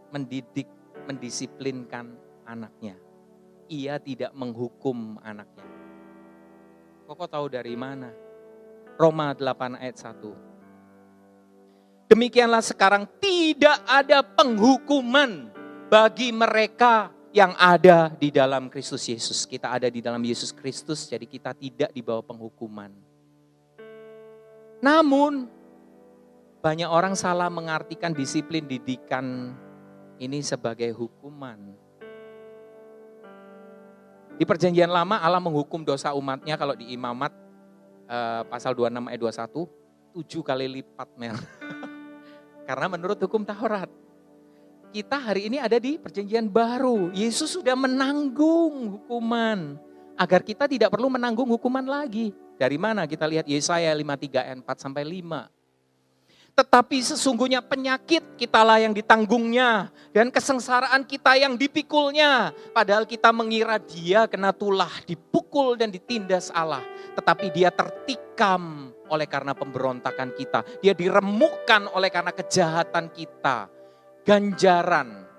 mendidik, mendisiplinkan anaknya. Ia tidak menghukum anaknya. Kok tahu dari mana? Roma 8 ayat 1. Demikianlah sekarang tidak ada penghukuman bagi mereka yang ada di dalam Kristus Yesus. Kita ada di dalam Yesus Kristus, jadi kita tidak di bawah penghukuman. Namun, banyak orang salah mengartikan disiplin didikan ini sebagai hukuman. Di perjanjian lama Allah menghukum dosa umatnya kalau di imamat eh, pasal 26 ayat 21, tujuh kali lipat merah. Karena menurut hukum Taurat, kita hari ini ada di perjanjian baru. Yesus sudah menanggung hukuman agar kita tidak perlu menanggung hukuman lagi. Dari mana kita lihat Yesaya 53 ayat 4 sampai 5. Tetapi sesungguhnya penyakit kitalah yang ditanggungnya dan kesengsaraan kita yang dipikulnya. Padahal kita mengira dia kena tulah, dipukul dan ditindas Allah. Tetapi dia tertikam oleh karena pemberontakan kita. Dia diremukkan oleh karena kejahatan kita. Ganjaran,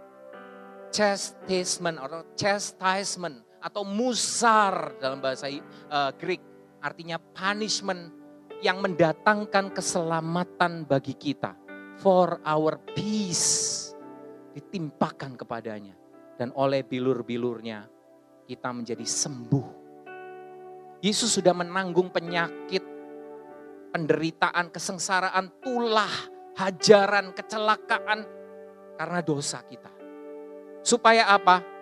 chastisement atau chastisement atau musar dalam bahasa uh, Greek artinya punishment yang mendatangkan keselamatan bagi kita for our peace ditimpakan kepadanya dan oleh bilur-bilurnya kita menjadi sembuh. Yesus sudah menanggung penyakit penderitaan, kesengsaraan, tulah, hajaran, kecelakaan karena dosa kita. Supaya apa?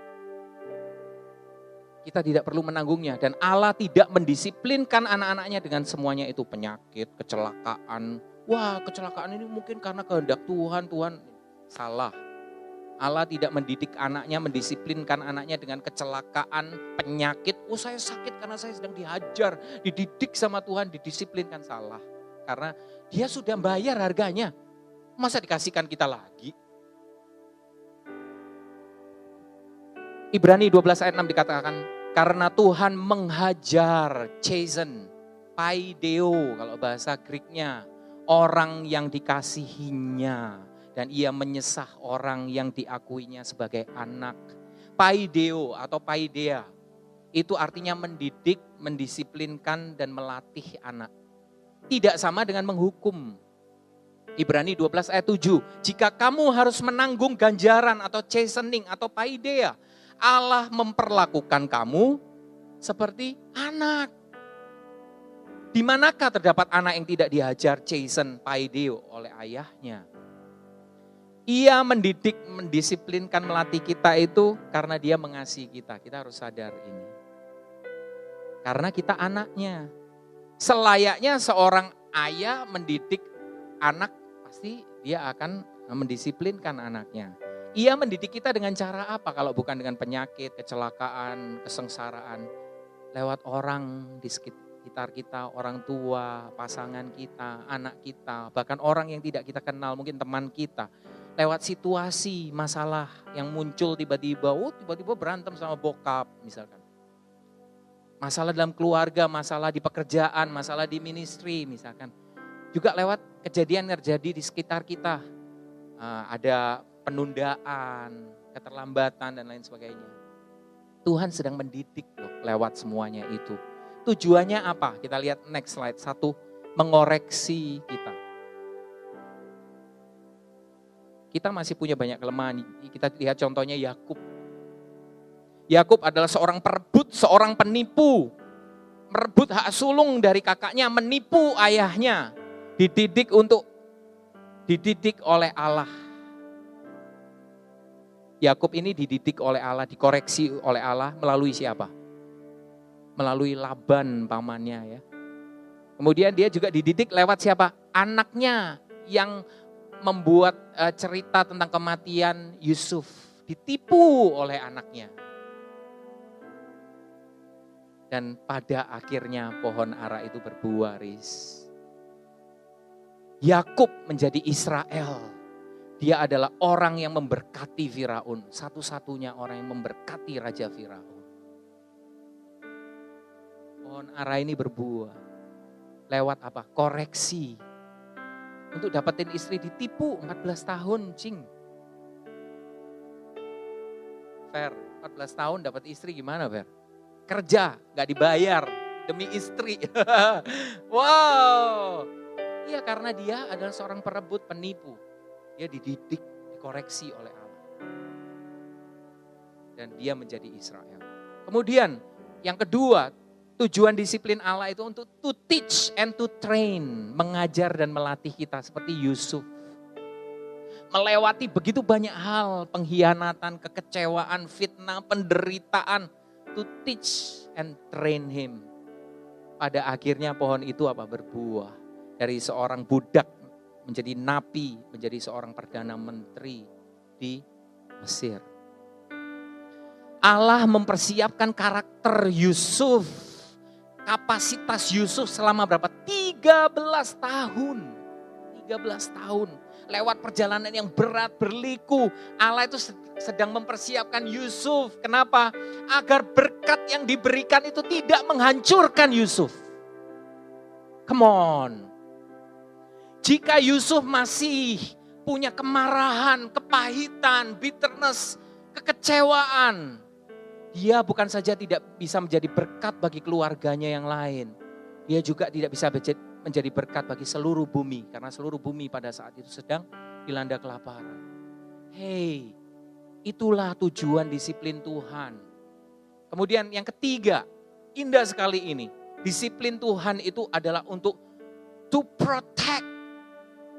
Kita tidak perlu menanggungnya dan Allah tidak mendisiplinkan anak-anaknya dengan semuanya itu penyakit, kecelakaan. Wah, kecelakaan ini mungkin karena kehendak Tuhan, Tuhan salah. Allah tidak mendidik anaknya, mendisiplinkan anaknya dengan kecelakaan, penyakit. Oh saya sakit karena saya sedang dihajar, dididik sama Tuhan, didisiplinkan salah. Karena dia sudah bayar harganya. Masa dikasihkan kita lagi? Ibrani 12 ayat 6 dikatakan, karena Tuhan menghajar, chasten, paideo kalau bahasa Greeknya, orang yang dikasihinya dan ia menyesah orang yang diakuinya sebagai anak. Paideo atau paidea itu artinya mendidik, mendisiplinkan dan melatih anak. Tidak sama dengan menghukum. Ibrani 12 ayat 7. Jika kamu harus menanggung ganjaran atau chastening atau paidea, Allah memperlakukan kamu seperti anak. Di manakah terdapat anak yang tidak dihajar chasten paideo oleh ayahnya? Ia mendidik, mendisiplinkan, melatih kita itu karena dia mengasihi kita. Kita harus sadar ini. Karena kita anaknya. Selayaknya seorang ayah mendidik anak, pasti dia akan mendisiplinkan anaknya. Ia mendidik kita dengan cara apa kalau bukan dengan penyakit, kecelakaan, kesengsaraan. Lewat orang di sekitar kita, orang tua, pasangan kita, anak kita, bahkan orang yang tidak kita kenal, mungkin teman kita lewat situasi, masalah yang muncul tiba-tiba, oh tiba-tiba berantem sama bokap misalkan. Masalah dalam keluarga, masalah di pekerjaan, masalah di ministry misalkan. Juga lewat kejadian yang terjadi di sekitar kita. Uh, ada penundaan, keterlambatan dan lain sebagainya. Tuhan sedang mendidik loh lewat semuanya itu. Tujuannya apa? Kita lihat next slide. Satu, mengoreksi kita kita masih punya banyak kelemahan. Kita lihat contohnya Yakub. Yakub adalah seorang perebut, seorang penipu. Merebut hak sulung dari kakaknya, menipu ayahnya. Dididik untuk dididik oleh Allah. Yakub ini dididik oleh Allah, dikoreksi oleh Allah melalui siapa? Melalui Laban pamannya ya. Kemudian dia juga dididik lewat siapa? Anaknya yang membuat uh, cerita tentang kematian Yusuf. Ditipu oleh anaknya. Dan pada akhirnya pohon ara itu berbuah, Yakub menjadi Israel. Dia adalah orang yang memberkati Firaun, satu-satunya orang yang memberkati Raja Firaun. Pohon ara ini berbuah. Lewat apa? Koreksi. Untuk dapetin istri ditipu 14 tahun, cing. Fer, 14 tahun dapat istri gimana, Fer? Kerja, gak dibayar demi istri. wow. Iya karena dia adalah seorang perebut penipu dia dididik, dikoreksi oleh Allah. Dan dia menjadi Israel. Kemudian yang kedua, tujuan disiplin Allah itu untuk to teach and to train, mengajar dan melatih kita seperti Yusuf. Melewati begitu banyak hal, pengkhianatan, kekecewaan, fitnah, penderitaan, to teach and train him. Pada akhirnya pohon itu apa? Berbuah. Dari seorang budak menjadi napi, menjadi seorang perdana menteri di Mesir. Allah mempersiapkan karakter Yusuf, kapasitas Yusuf selama berapa? 13 tahun. 13 tahun. Lewat perjalanan yang berat, berliku. Allah itu sedang mempersiapkan Yusuf. Kenapa? Agar berkat yang diberikan itu tidak menghancurkan Yusuf. Come on. Jika Yusuf masih punya kemarahan, kepahitan, bitterness, kekecewaan, dia bukan saja tidak bisa menjadi berkat bagi keluarganya yang lain, dia juga tidak bisa menjadi berkat bagi seluruh bumi karena seluruh bumi pada saat itu sedang dilanda kelaparan. Hei, itulah tujuan disiplin Tuhan. Kemudian yang ketiga, indah sekali ini. Disiplin Tuhan itu adalah untuk to protect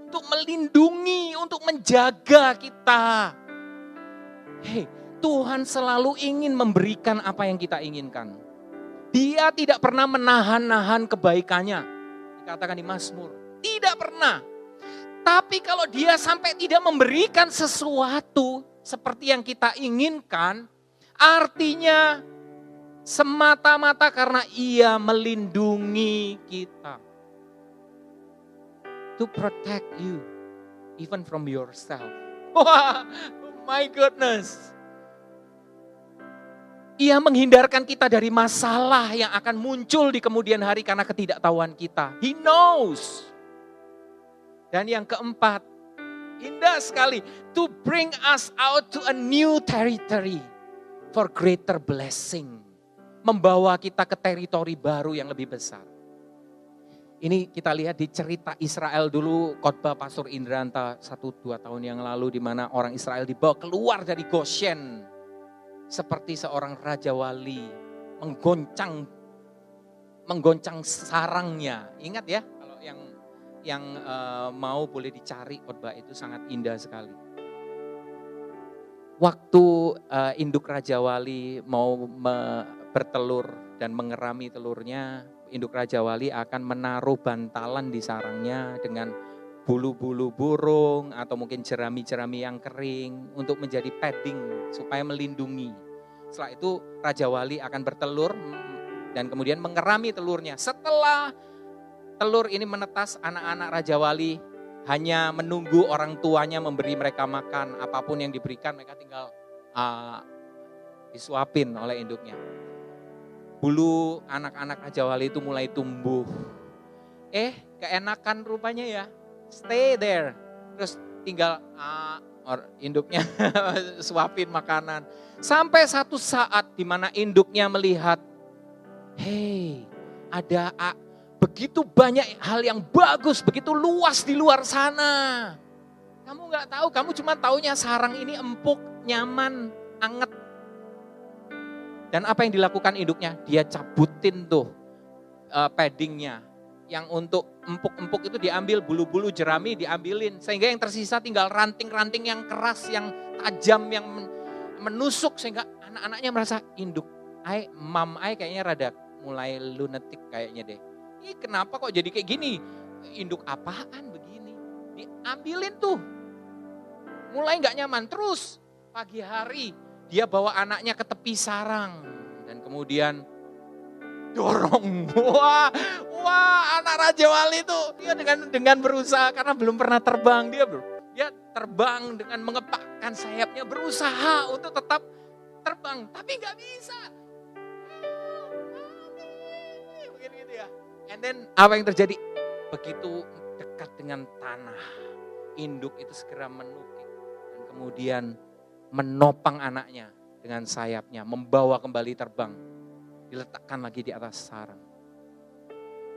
untuk melindungi, untuk menjaga kita. Hei, Tuhan selalu ingin memberikan apa yang kita inginkan. Dia tidak pernah menahan-nahan kebaikannya. Dikatakan di Mazmur, tidak pernah. Tapi kalau dia sampai tidak memberikan sesuatu seperti yang kita inginkan, artinya semata-mata karena ia melindungi kita to protect you even from yourself. Oh my goodness. Ia menghindarkan kita dari masalah yang akan muncul di kemudian hari karena ketidaktahuan kita. He knows. Dan yang keempat, indah sekali. To bring us out to a new territory for greater blessing. Membawa kita ke teritori baru yang lebih besar. Ini kita lihat di cerita Israel dulu, khotbah Pastor Indrantah satu dua tahun yang lalu di mana orang Israel dibawa keluar dari Goshen. Seperti seorang raja wali menggoncang menggoncang sarangnya. Ingat ya, kalau yang yang uh, mau boleh dicari khotbah itu sangat indah sekali. Waktu uh, induk raja wali mau bertelur dan mengerami telurnya, induk Raja Wali akan menaruh bantalan di sarangnya dengan bulu-bulu burung atau mungkin jerami-jerami yang kering untuk menjadi padding supaya melindungi. Setelah itu Raja Wali akan bertelur dan kemudian mengerami telurnya. Setelah telur ini menetas anak-anak Raja Wali hanya menunggu orang tuanya memberi mereka makan. Apa pun yang diberikan mereka tinggal uh, disuapin oleh induknya bulu anak-anak Raja Wali itu mulai tumbuh. Eh, keenakan rupanya ya. Stay there. Terus tinggal uh, or, induknya suapin makanan. Sampai satu saat di mana induknya melihat, hei, ada begitu banyak hal yang bagus, begitu luas di luar sana. Kamu nggak tahu, kamu cuma taunya sarang ini empuk, nyaman, anget, dan apa yang dilakukan induknya? Dia cabutin tuh uh, paddingnya. Yang untuk empuk-empuk itu diambil, bulu-bulu jerami diambilin. Sehingga yang tersisa tinggal ranting-ranting yang keras, yang tajam, yang menusuk. Sehingga anak-anaknya merasa induk. Ay, mam ay kayaknya rada mulai lunatic kayaknya deh. Ini kenapa kok jadi kayak gini? Induk apaan begini? Diambilin tuh. Mulai nggak nyaman. Terus pagi hari dia bawa anaknya ke tepi sarang dan kemudian dorong. Wah, wah anak Raja Wali itu dia dengan dengan berusaha karena belum pernah terbang dia bro. Dia terbang dengan mengepakkan sayapnya, berusaha untuk tetap terbang, tapi nggak bisa. Mungkin gitu ya. And then apa yang terjadi? Begitu dekat dengan tanah, induk itu segera menukik dan kemudian menopang anaknya dengan sayapnya, membawa kembali terbang, diletakkan lagi di atas sarang.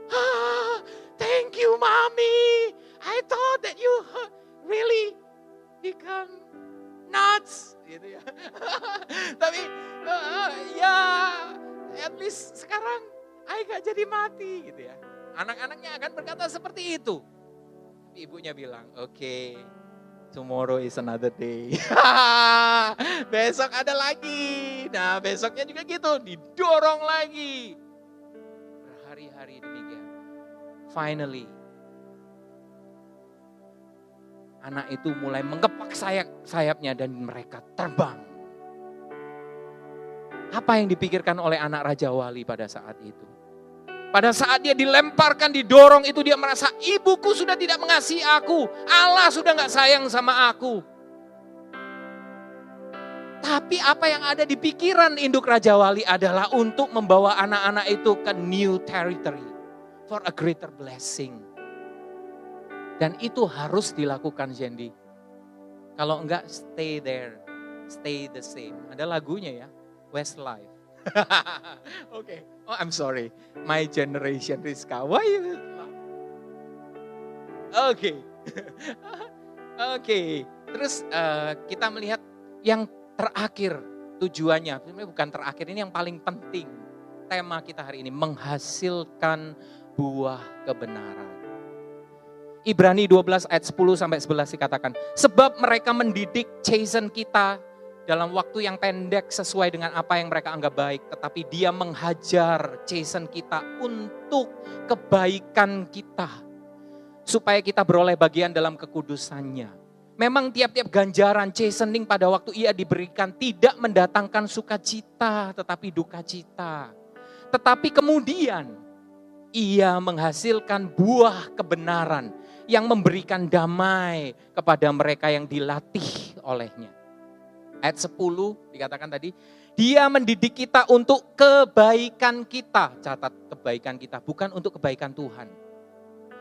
Ah, thank you, mommy. I thought that you really become nuts, gitu ya. Tapi uh, ya, at least sekarang I gak jadi mati, gitu ya. Anak-anaknya akan berkata seperti itu. Tapi ibunya bilang, oke, okay, tomorrow is another day. besok ada lagi. Nah besoknya juga gitu, didorong lagi. Berhari-hari demikian. Finally, anak itu mulai mengepak sayap sayapnya dan mereka terbang. Apa yang dipikirkan oleh anak Raja Wali pada saat itu? Pada saat dia dilemparkan, didorong itu dia merasa ibuku sudah tidak mengasihi aku. Allah sudah nggak sayang sama aku. Tapi apa yang ada di pikiran induk Raja Wali adalah untuk membawa anak-anak itu ke new territory. For a greater blessing. Dan itu harus dilakukan Jendi. Kalau enggak stay there, stay the same. Ada lagunya ya, Westlife. Oke. okay. Oh, I'm sorry. My generation Rizka. Why you Oke. Okay. Oke. okay. Terus uh, kita melihat yang terakhir tujuannya. Sebenarnya bukan terakhir, ini yang paling penting. Tema kita hari ini menghasilkan buah kebenaran. Ibrani 12 ayat 10 sampai 11 dikatakan, sebab mereka mendidik chasten kita dalam waktu yang pendek sesuai dengan apa yang mereka anggap baik, tetapi dia menghajar chasten kita untuk kebaikan kita. Supaya kita beroleh bagian dalam kekudusannya. Memang tiap-tiap ganjaran chastening pada waktu ia diberikan tidak mendatangkan sukacita tetapi duka cita. Tetapi kemudian ia menghasilkan buah kebenaran yang memberikan damai kepada mereka yang dilatih olehnya ayat 10 dikatakan tadi, dia mendidik kita untuk kebaikan kita. Catat kebaikan kita, bukan untuk kebaikan Tuhan.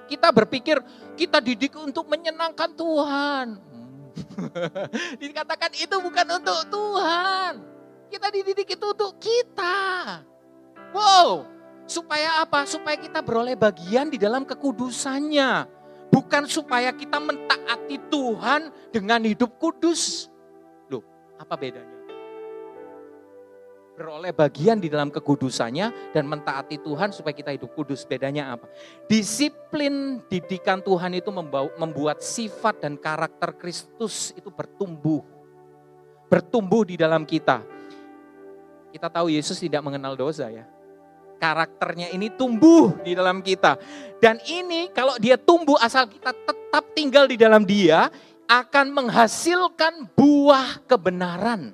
Kita berpikir kita didik untuk menyenangkan Tuhan. Dikatakan itu bukan untuk Tuhan. Kita dididik itu untuk kita. Wow, supaya apa? Supaya kita beroleh bagian di dalam kekudusannya. Bukan supaya kita mentaati Tuhan dengan hidup kudus. Apa bedanya? Beroleh bagian di dalam kekudusannya dan mentaati Tuhan supaya kita hidup kudus. Bedanya apa? Disiplin didikan Tuhan itu membuat sifat dan karakter Kristus itu bertumbuh. Bertumbuh di dalam kita. Kita tahu Yesus tidak mengenal dosa ya karakternya ini tumbuh di dalam kita. Dan ini kalau dia tumbuh asal kita tetap tinggal di dalam dia, akan menghasilkan buah kebenaran.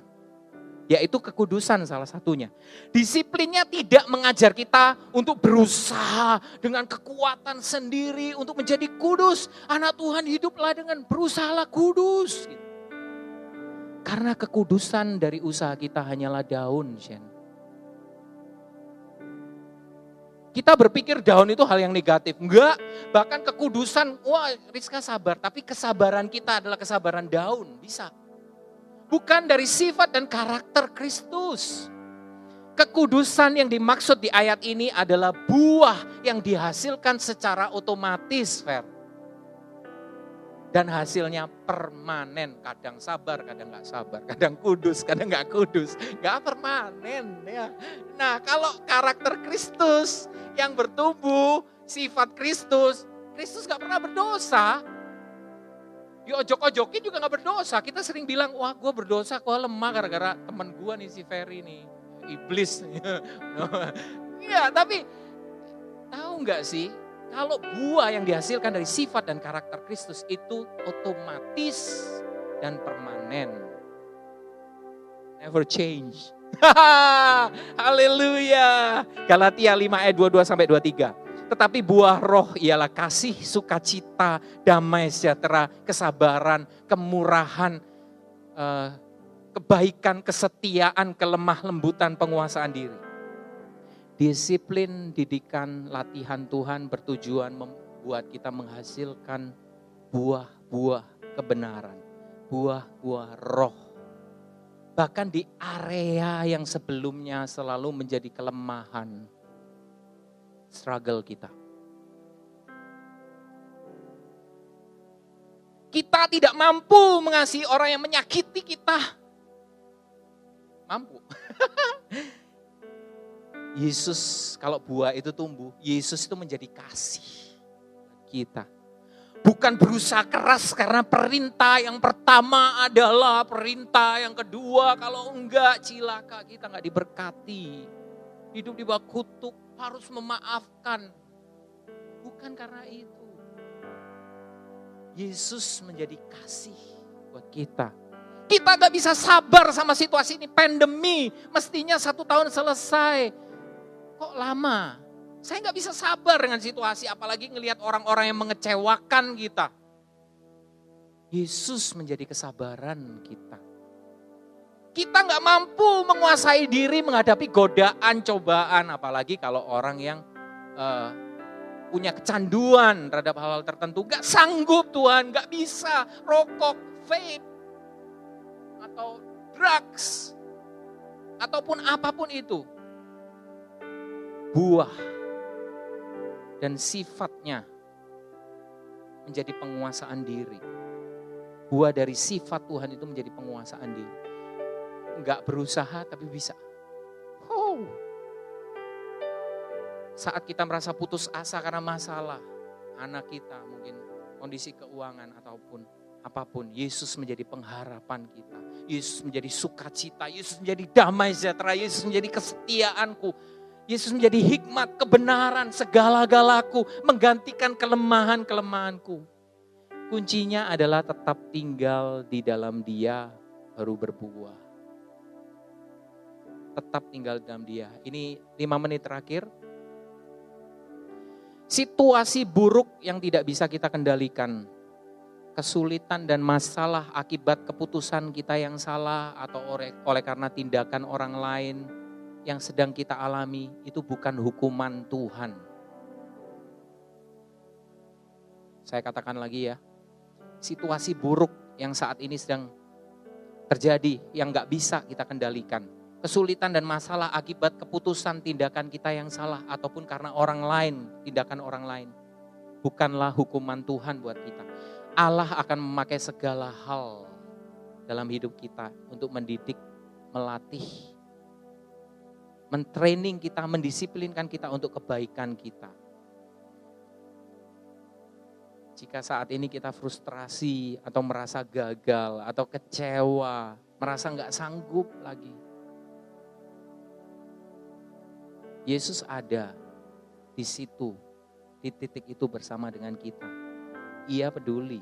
Yaitu kekudusan salah satunya. Disiplinnya tidak mengajar kita untuk berusaha dengan kekuatan sendiri untuk menjadi kudus. Anak Tuhan hiduplah dengan berusahalah kudus. Karena kekudusan dari usaha kita hanyalah daun, Shen. Kita berpikir daun itu hal yang negatif. Enggak, bahkan kekudusan, wah Rizka sabar. Tapi kesabaran kita adalah kesabaran daun, bisa. Bukan dari sifat dan karakter Kristus. Kekudusan yang dimaksud di ayat ini adalah buah yang dihasilkan secara otomatis, Fer dan hasilnya permanen. Kadang sabar, kadang nggak sabar, kadang kudus, kadang nggak kudus, nggak permanen ya. Nah kalau karakter Kristus yang bertumbuh, sifat Kristus, Kristus nggak pernah berdosa. Diojok-ojokin juga nggak berdosa. Kita sering bilang, wah gue berdosa, gue lemah gara-gara teman gue nih si Ferry nih, iblis. Iya, tapi tahu nggak sih kalau buah yang dihasilkan dari sifat dan karakter Kristus itu otomatis dan permanen. Never change. Haleluya. Galatia 5 ayat 22 sampai 23. Tetapi buah roh ialah kasih, sukacita, damai sejahtera, kesabaran, kemurahan, eh, kebaikan, kesetiaan, kelemah lembutan, penguasaan diri. Disiplin, didikan, latihan Tuhan bertujuan membuat kita menghasilkan buah-buah kebenaran, buah-buah roh. Bahkan di area yang sebelumnya selalu menjadi kelemahan, struggle kita. Kita tidak mampu mengasihi orang yang menyakiti kita. Mampu. Yesus kalau buah itu tumbuh, Yesus itu menjadi kasih kita. Bukan berusaha keras karena perintah yang pertama adalah perintah yang kedua kalau enggak cilaka kita enggak diberkati. Hidup di bawah kutuk harus memaafkan. Bukan karena itu. Yesus menjadi kasih buat kita. Kita gak bisa sabar sama situasi ini. Pandemi mestinya satu tahun selesai. Kok lama? Saya nggak bisa sabar dengan situasi, apalagi ngelihat orang-orang yang mengecewakan kita. Yesus menjadi kesabaran kita. Kita nggak mampu menguasai diri menghadapi godaan, cobaan, apalagi kalau orang yang uh, punya kecanduan terhadap hal-hal tertentu. Gak sanggup Tuhan, gak bisa. Rokok, vape, atau drugs, ataupun apa pun itu buah dan sifatnya menjadi penguasaan diri. Buah dari sifat Tuhan itu menjadi penguasaan diri. Enggak berusaha tapi bisa. Oh. Saat kita merasa putus asa karena masalah, anak kita mungkin kondisi keuangan ataupun apa pun, Yesus menjadi pengharapan kita. Yesus menjadi sukacita, Yesus menjadi damai sejahtera, Yesus menjadi kesetiaanku, Yesus menjadi hikmat, kebenaran, segala-galaku, menggantikan kelemahan-kelemahanku. Kuncinya adalah tetap tinggal di dalam dia baru berbuah. Tetap tinggal di dalam dia. Ini lima menit terakhir. Situasi buruk yang tidak bisa kita kendalikan. Kesulitan dan masalah akibat keputusan kita yang salah atau oleh, oleh karena tindakan orang lain yang sedang kita alami itu bukan hukuman Tuhan. Saya katakan lagi ya, situasi buruk yang saat ini sedang terjadi yang nggak bisa kita kendalikan. Kesulitan dan masalah akibat keputusan tindakan kita yang salah ataupun karena orang lain, tindakan orang lain. Bukanlah hukuman Tuhan buat kita. Allah akan memakai segala hal dalam hidup kita untuk mendidik, melatih, mentraining kita, mendisiplinkan kita untuk kebaikan kita. Jika saat ini kita frustrasi atau merasa gagal atau kecewa, merasa nggak sanggup lagi. Yesus ada di situ, di titik itu bersama dengan kita. Ia peduli.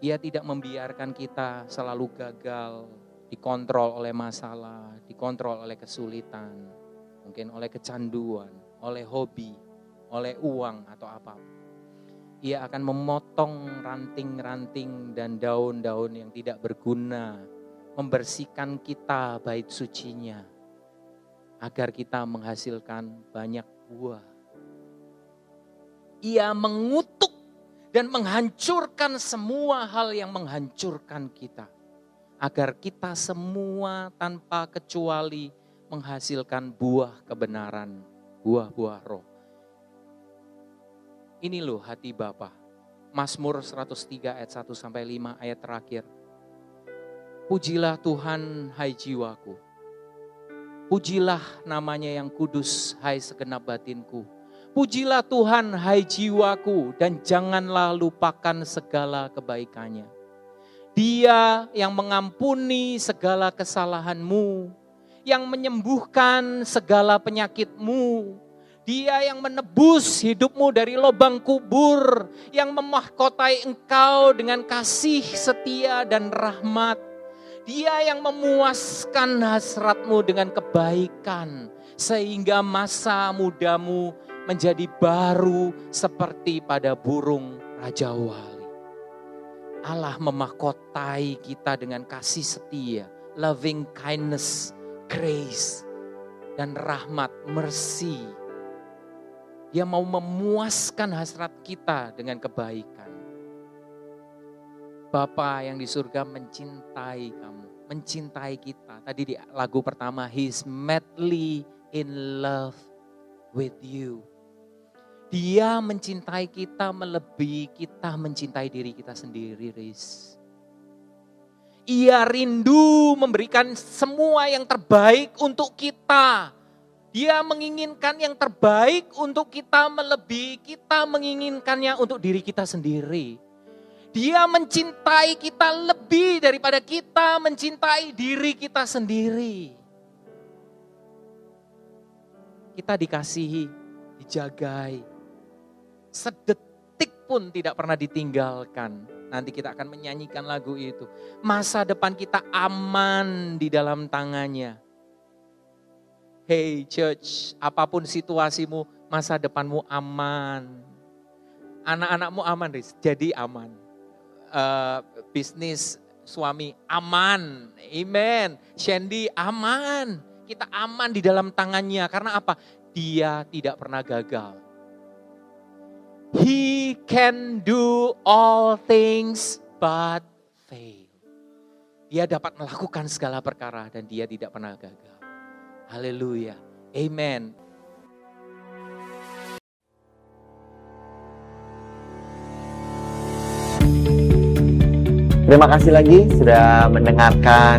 Ia tidak membiarkan kita selalu gagal, dikontrol oleh masalah, dikontrol oleh kesulitan, mungkin oleh kecanduan, oleh hobi, oleh uang atau apa. Ia akan memotong ranting-ranting dan daun-daun yang tidak berguna, membersihkan kita bait sucinya, agar kita menghasilkan banyak buah. Ia mengutuk dan menghancurkan semua hal yang menghancurkan kita agar kita semua tanpa kecuali menghasilkan buah kebenaran, buah-buah roh. Ini loh hati Bapa. Mazmur 103 ayat 1 sampai 5 ayat terakhir. Pujilah Tuhan hai jiwaku. Pujilah namanya yang kudus hai segenap batinku. Pujilah Tuhan hai jiwaku dan janganlah lupakan segala kebaikannya dia yang mengampuni segala kesalahanmu, yang menyembuhkan segala penyakitmu. Dia yang menebus hidupmu dari lubang kubur, yang memahkotai engkau dengan kasih setia dan rahmat. Dia yang memuaskan hasratmu dengan kebaikan, sehingga masa mudamu menjadi baru seperti pada burung Raja Wali. Allah memahkotai kita dengan kasih setia, loving kindness, grace, dan rahmat, mercy. Dia mau memuaskan hasrat kita dengan kebaikan. Bapa yang di surga mencintai kamu, mencintai kita. Tadi di lagu pertama, He's madly in love with you. Dia mencintai kita melebihi kita mencintai diri kita sendiri, Riz. Ia rindu memberikan semua yang terbaik untuk kita. Dia menginginkan yang terbaik untuk kita melebihi kita menginginkannya untuk diri kita sendiri. Dia mencintai kita lebih daripada kita mencintai diri kita sendiri. Kita dikasihi, dijagai, sedetik pun tidak pernah ditinggalkan. Nanti kita akan menyanyikan lagu itu. Masa depan kita aman di dalam tangannya. Hey church, apa pun situasimu, masa depanmu aman. Anak-anakmu aman, Riz. Jadi aman. Uh, bisnis suami aman. Amen. Shandy aman. Kita aman di dalam tangannya. Karena apa? Dia tidak pernah gagal He can do all things but fail. Dia dapat melakukan segala perkara dan dia tidak pernah gagal. Haleluya. Amen. Terima kasih lagi sudah mendengarkan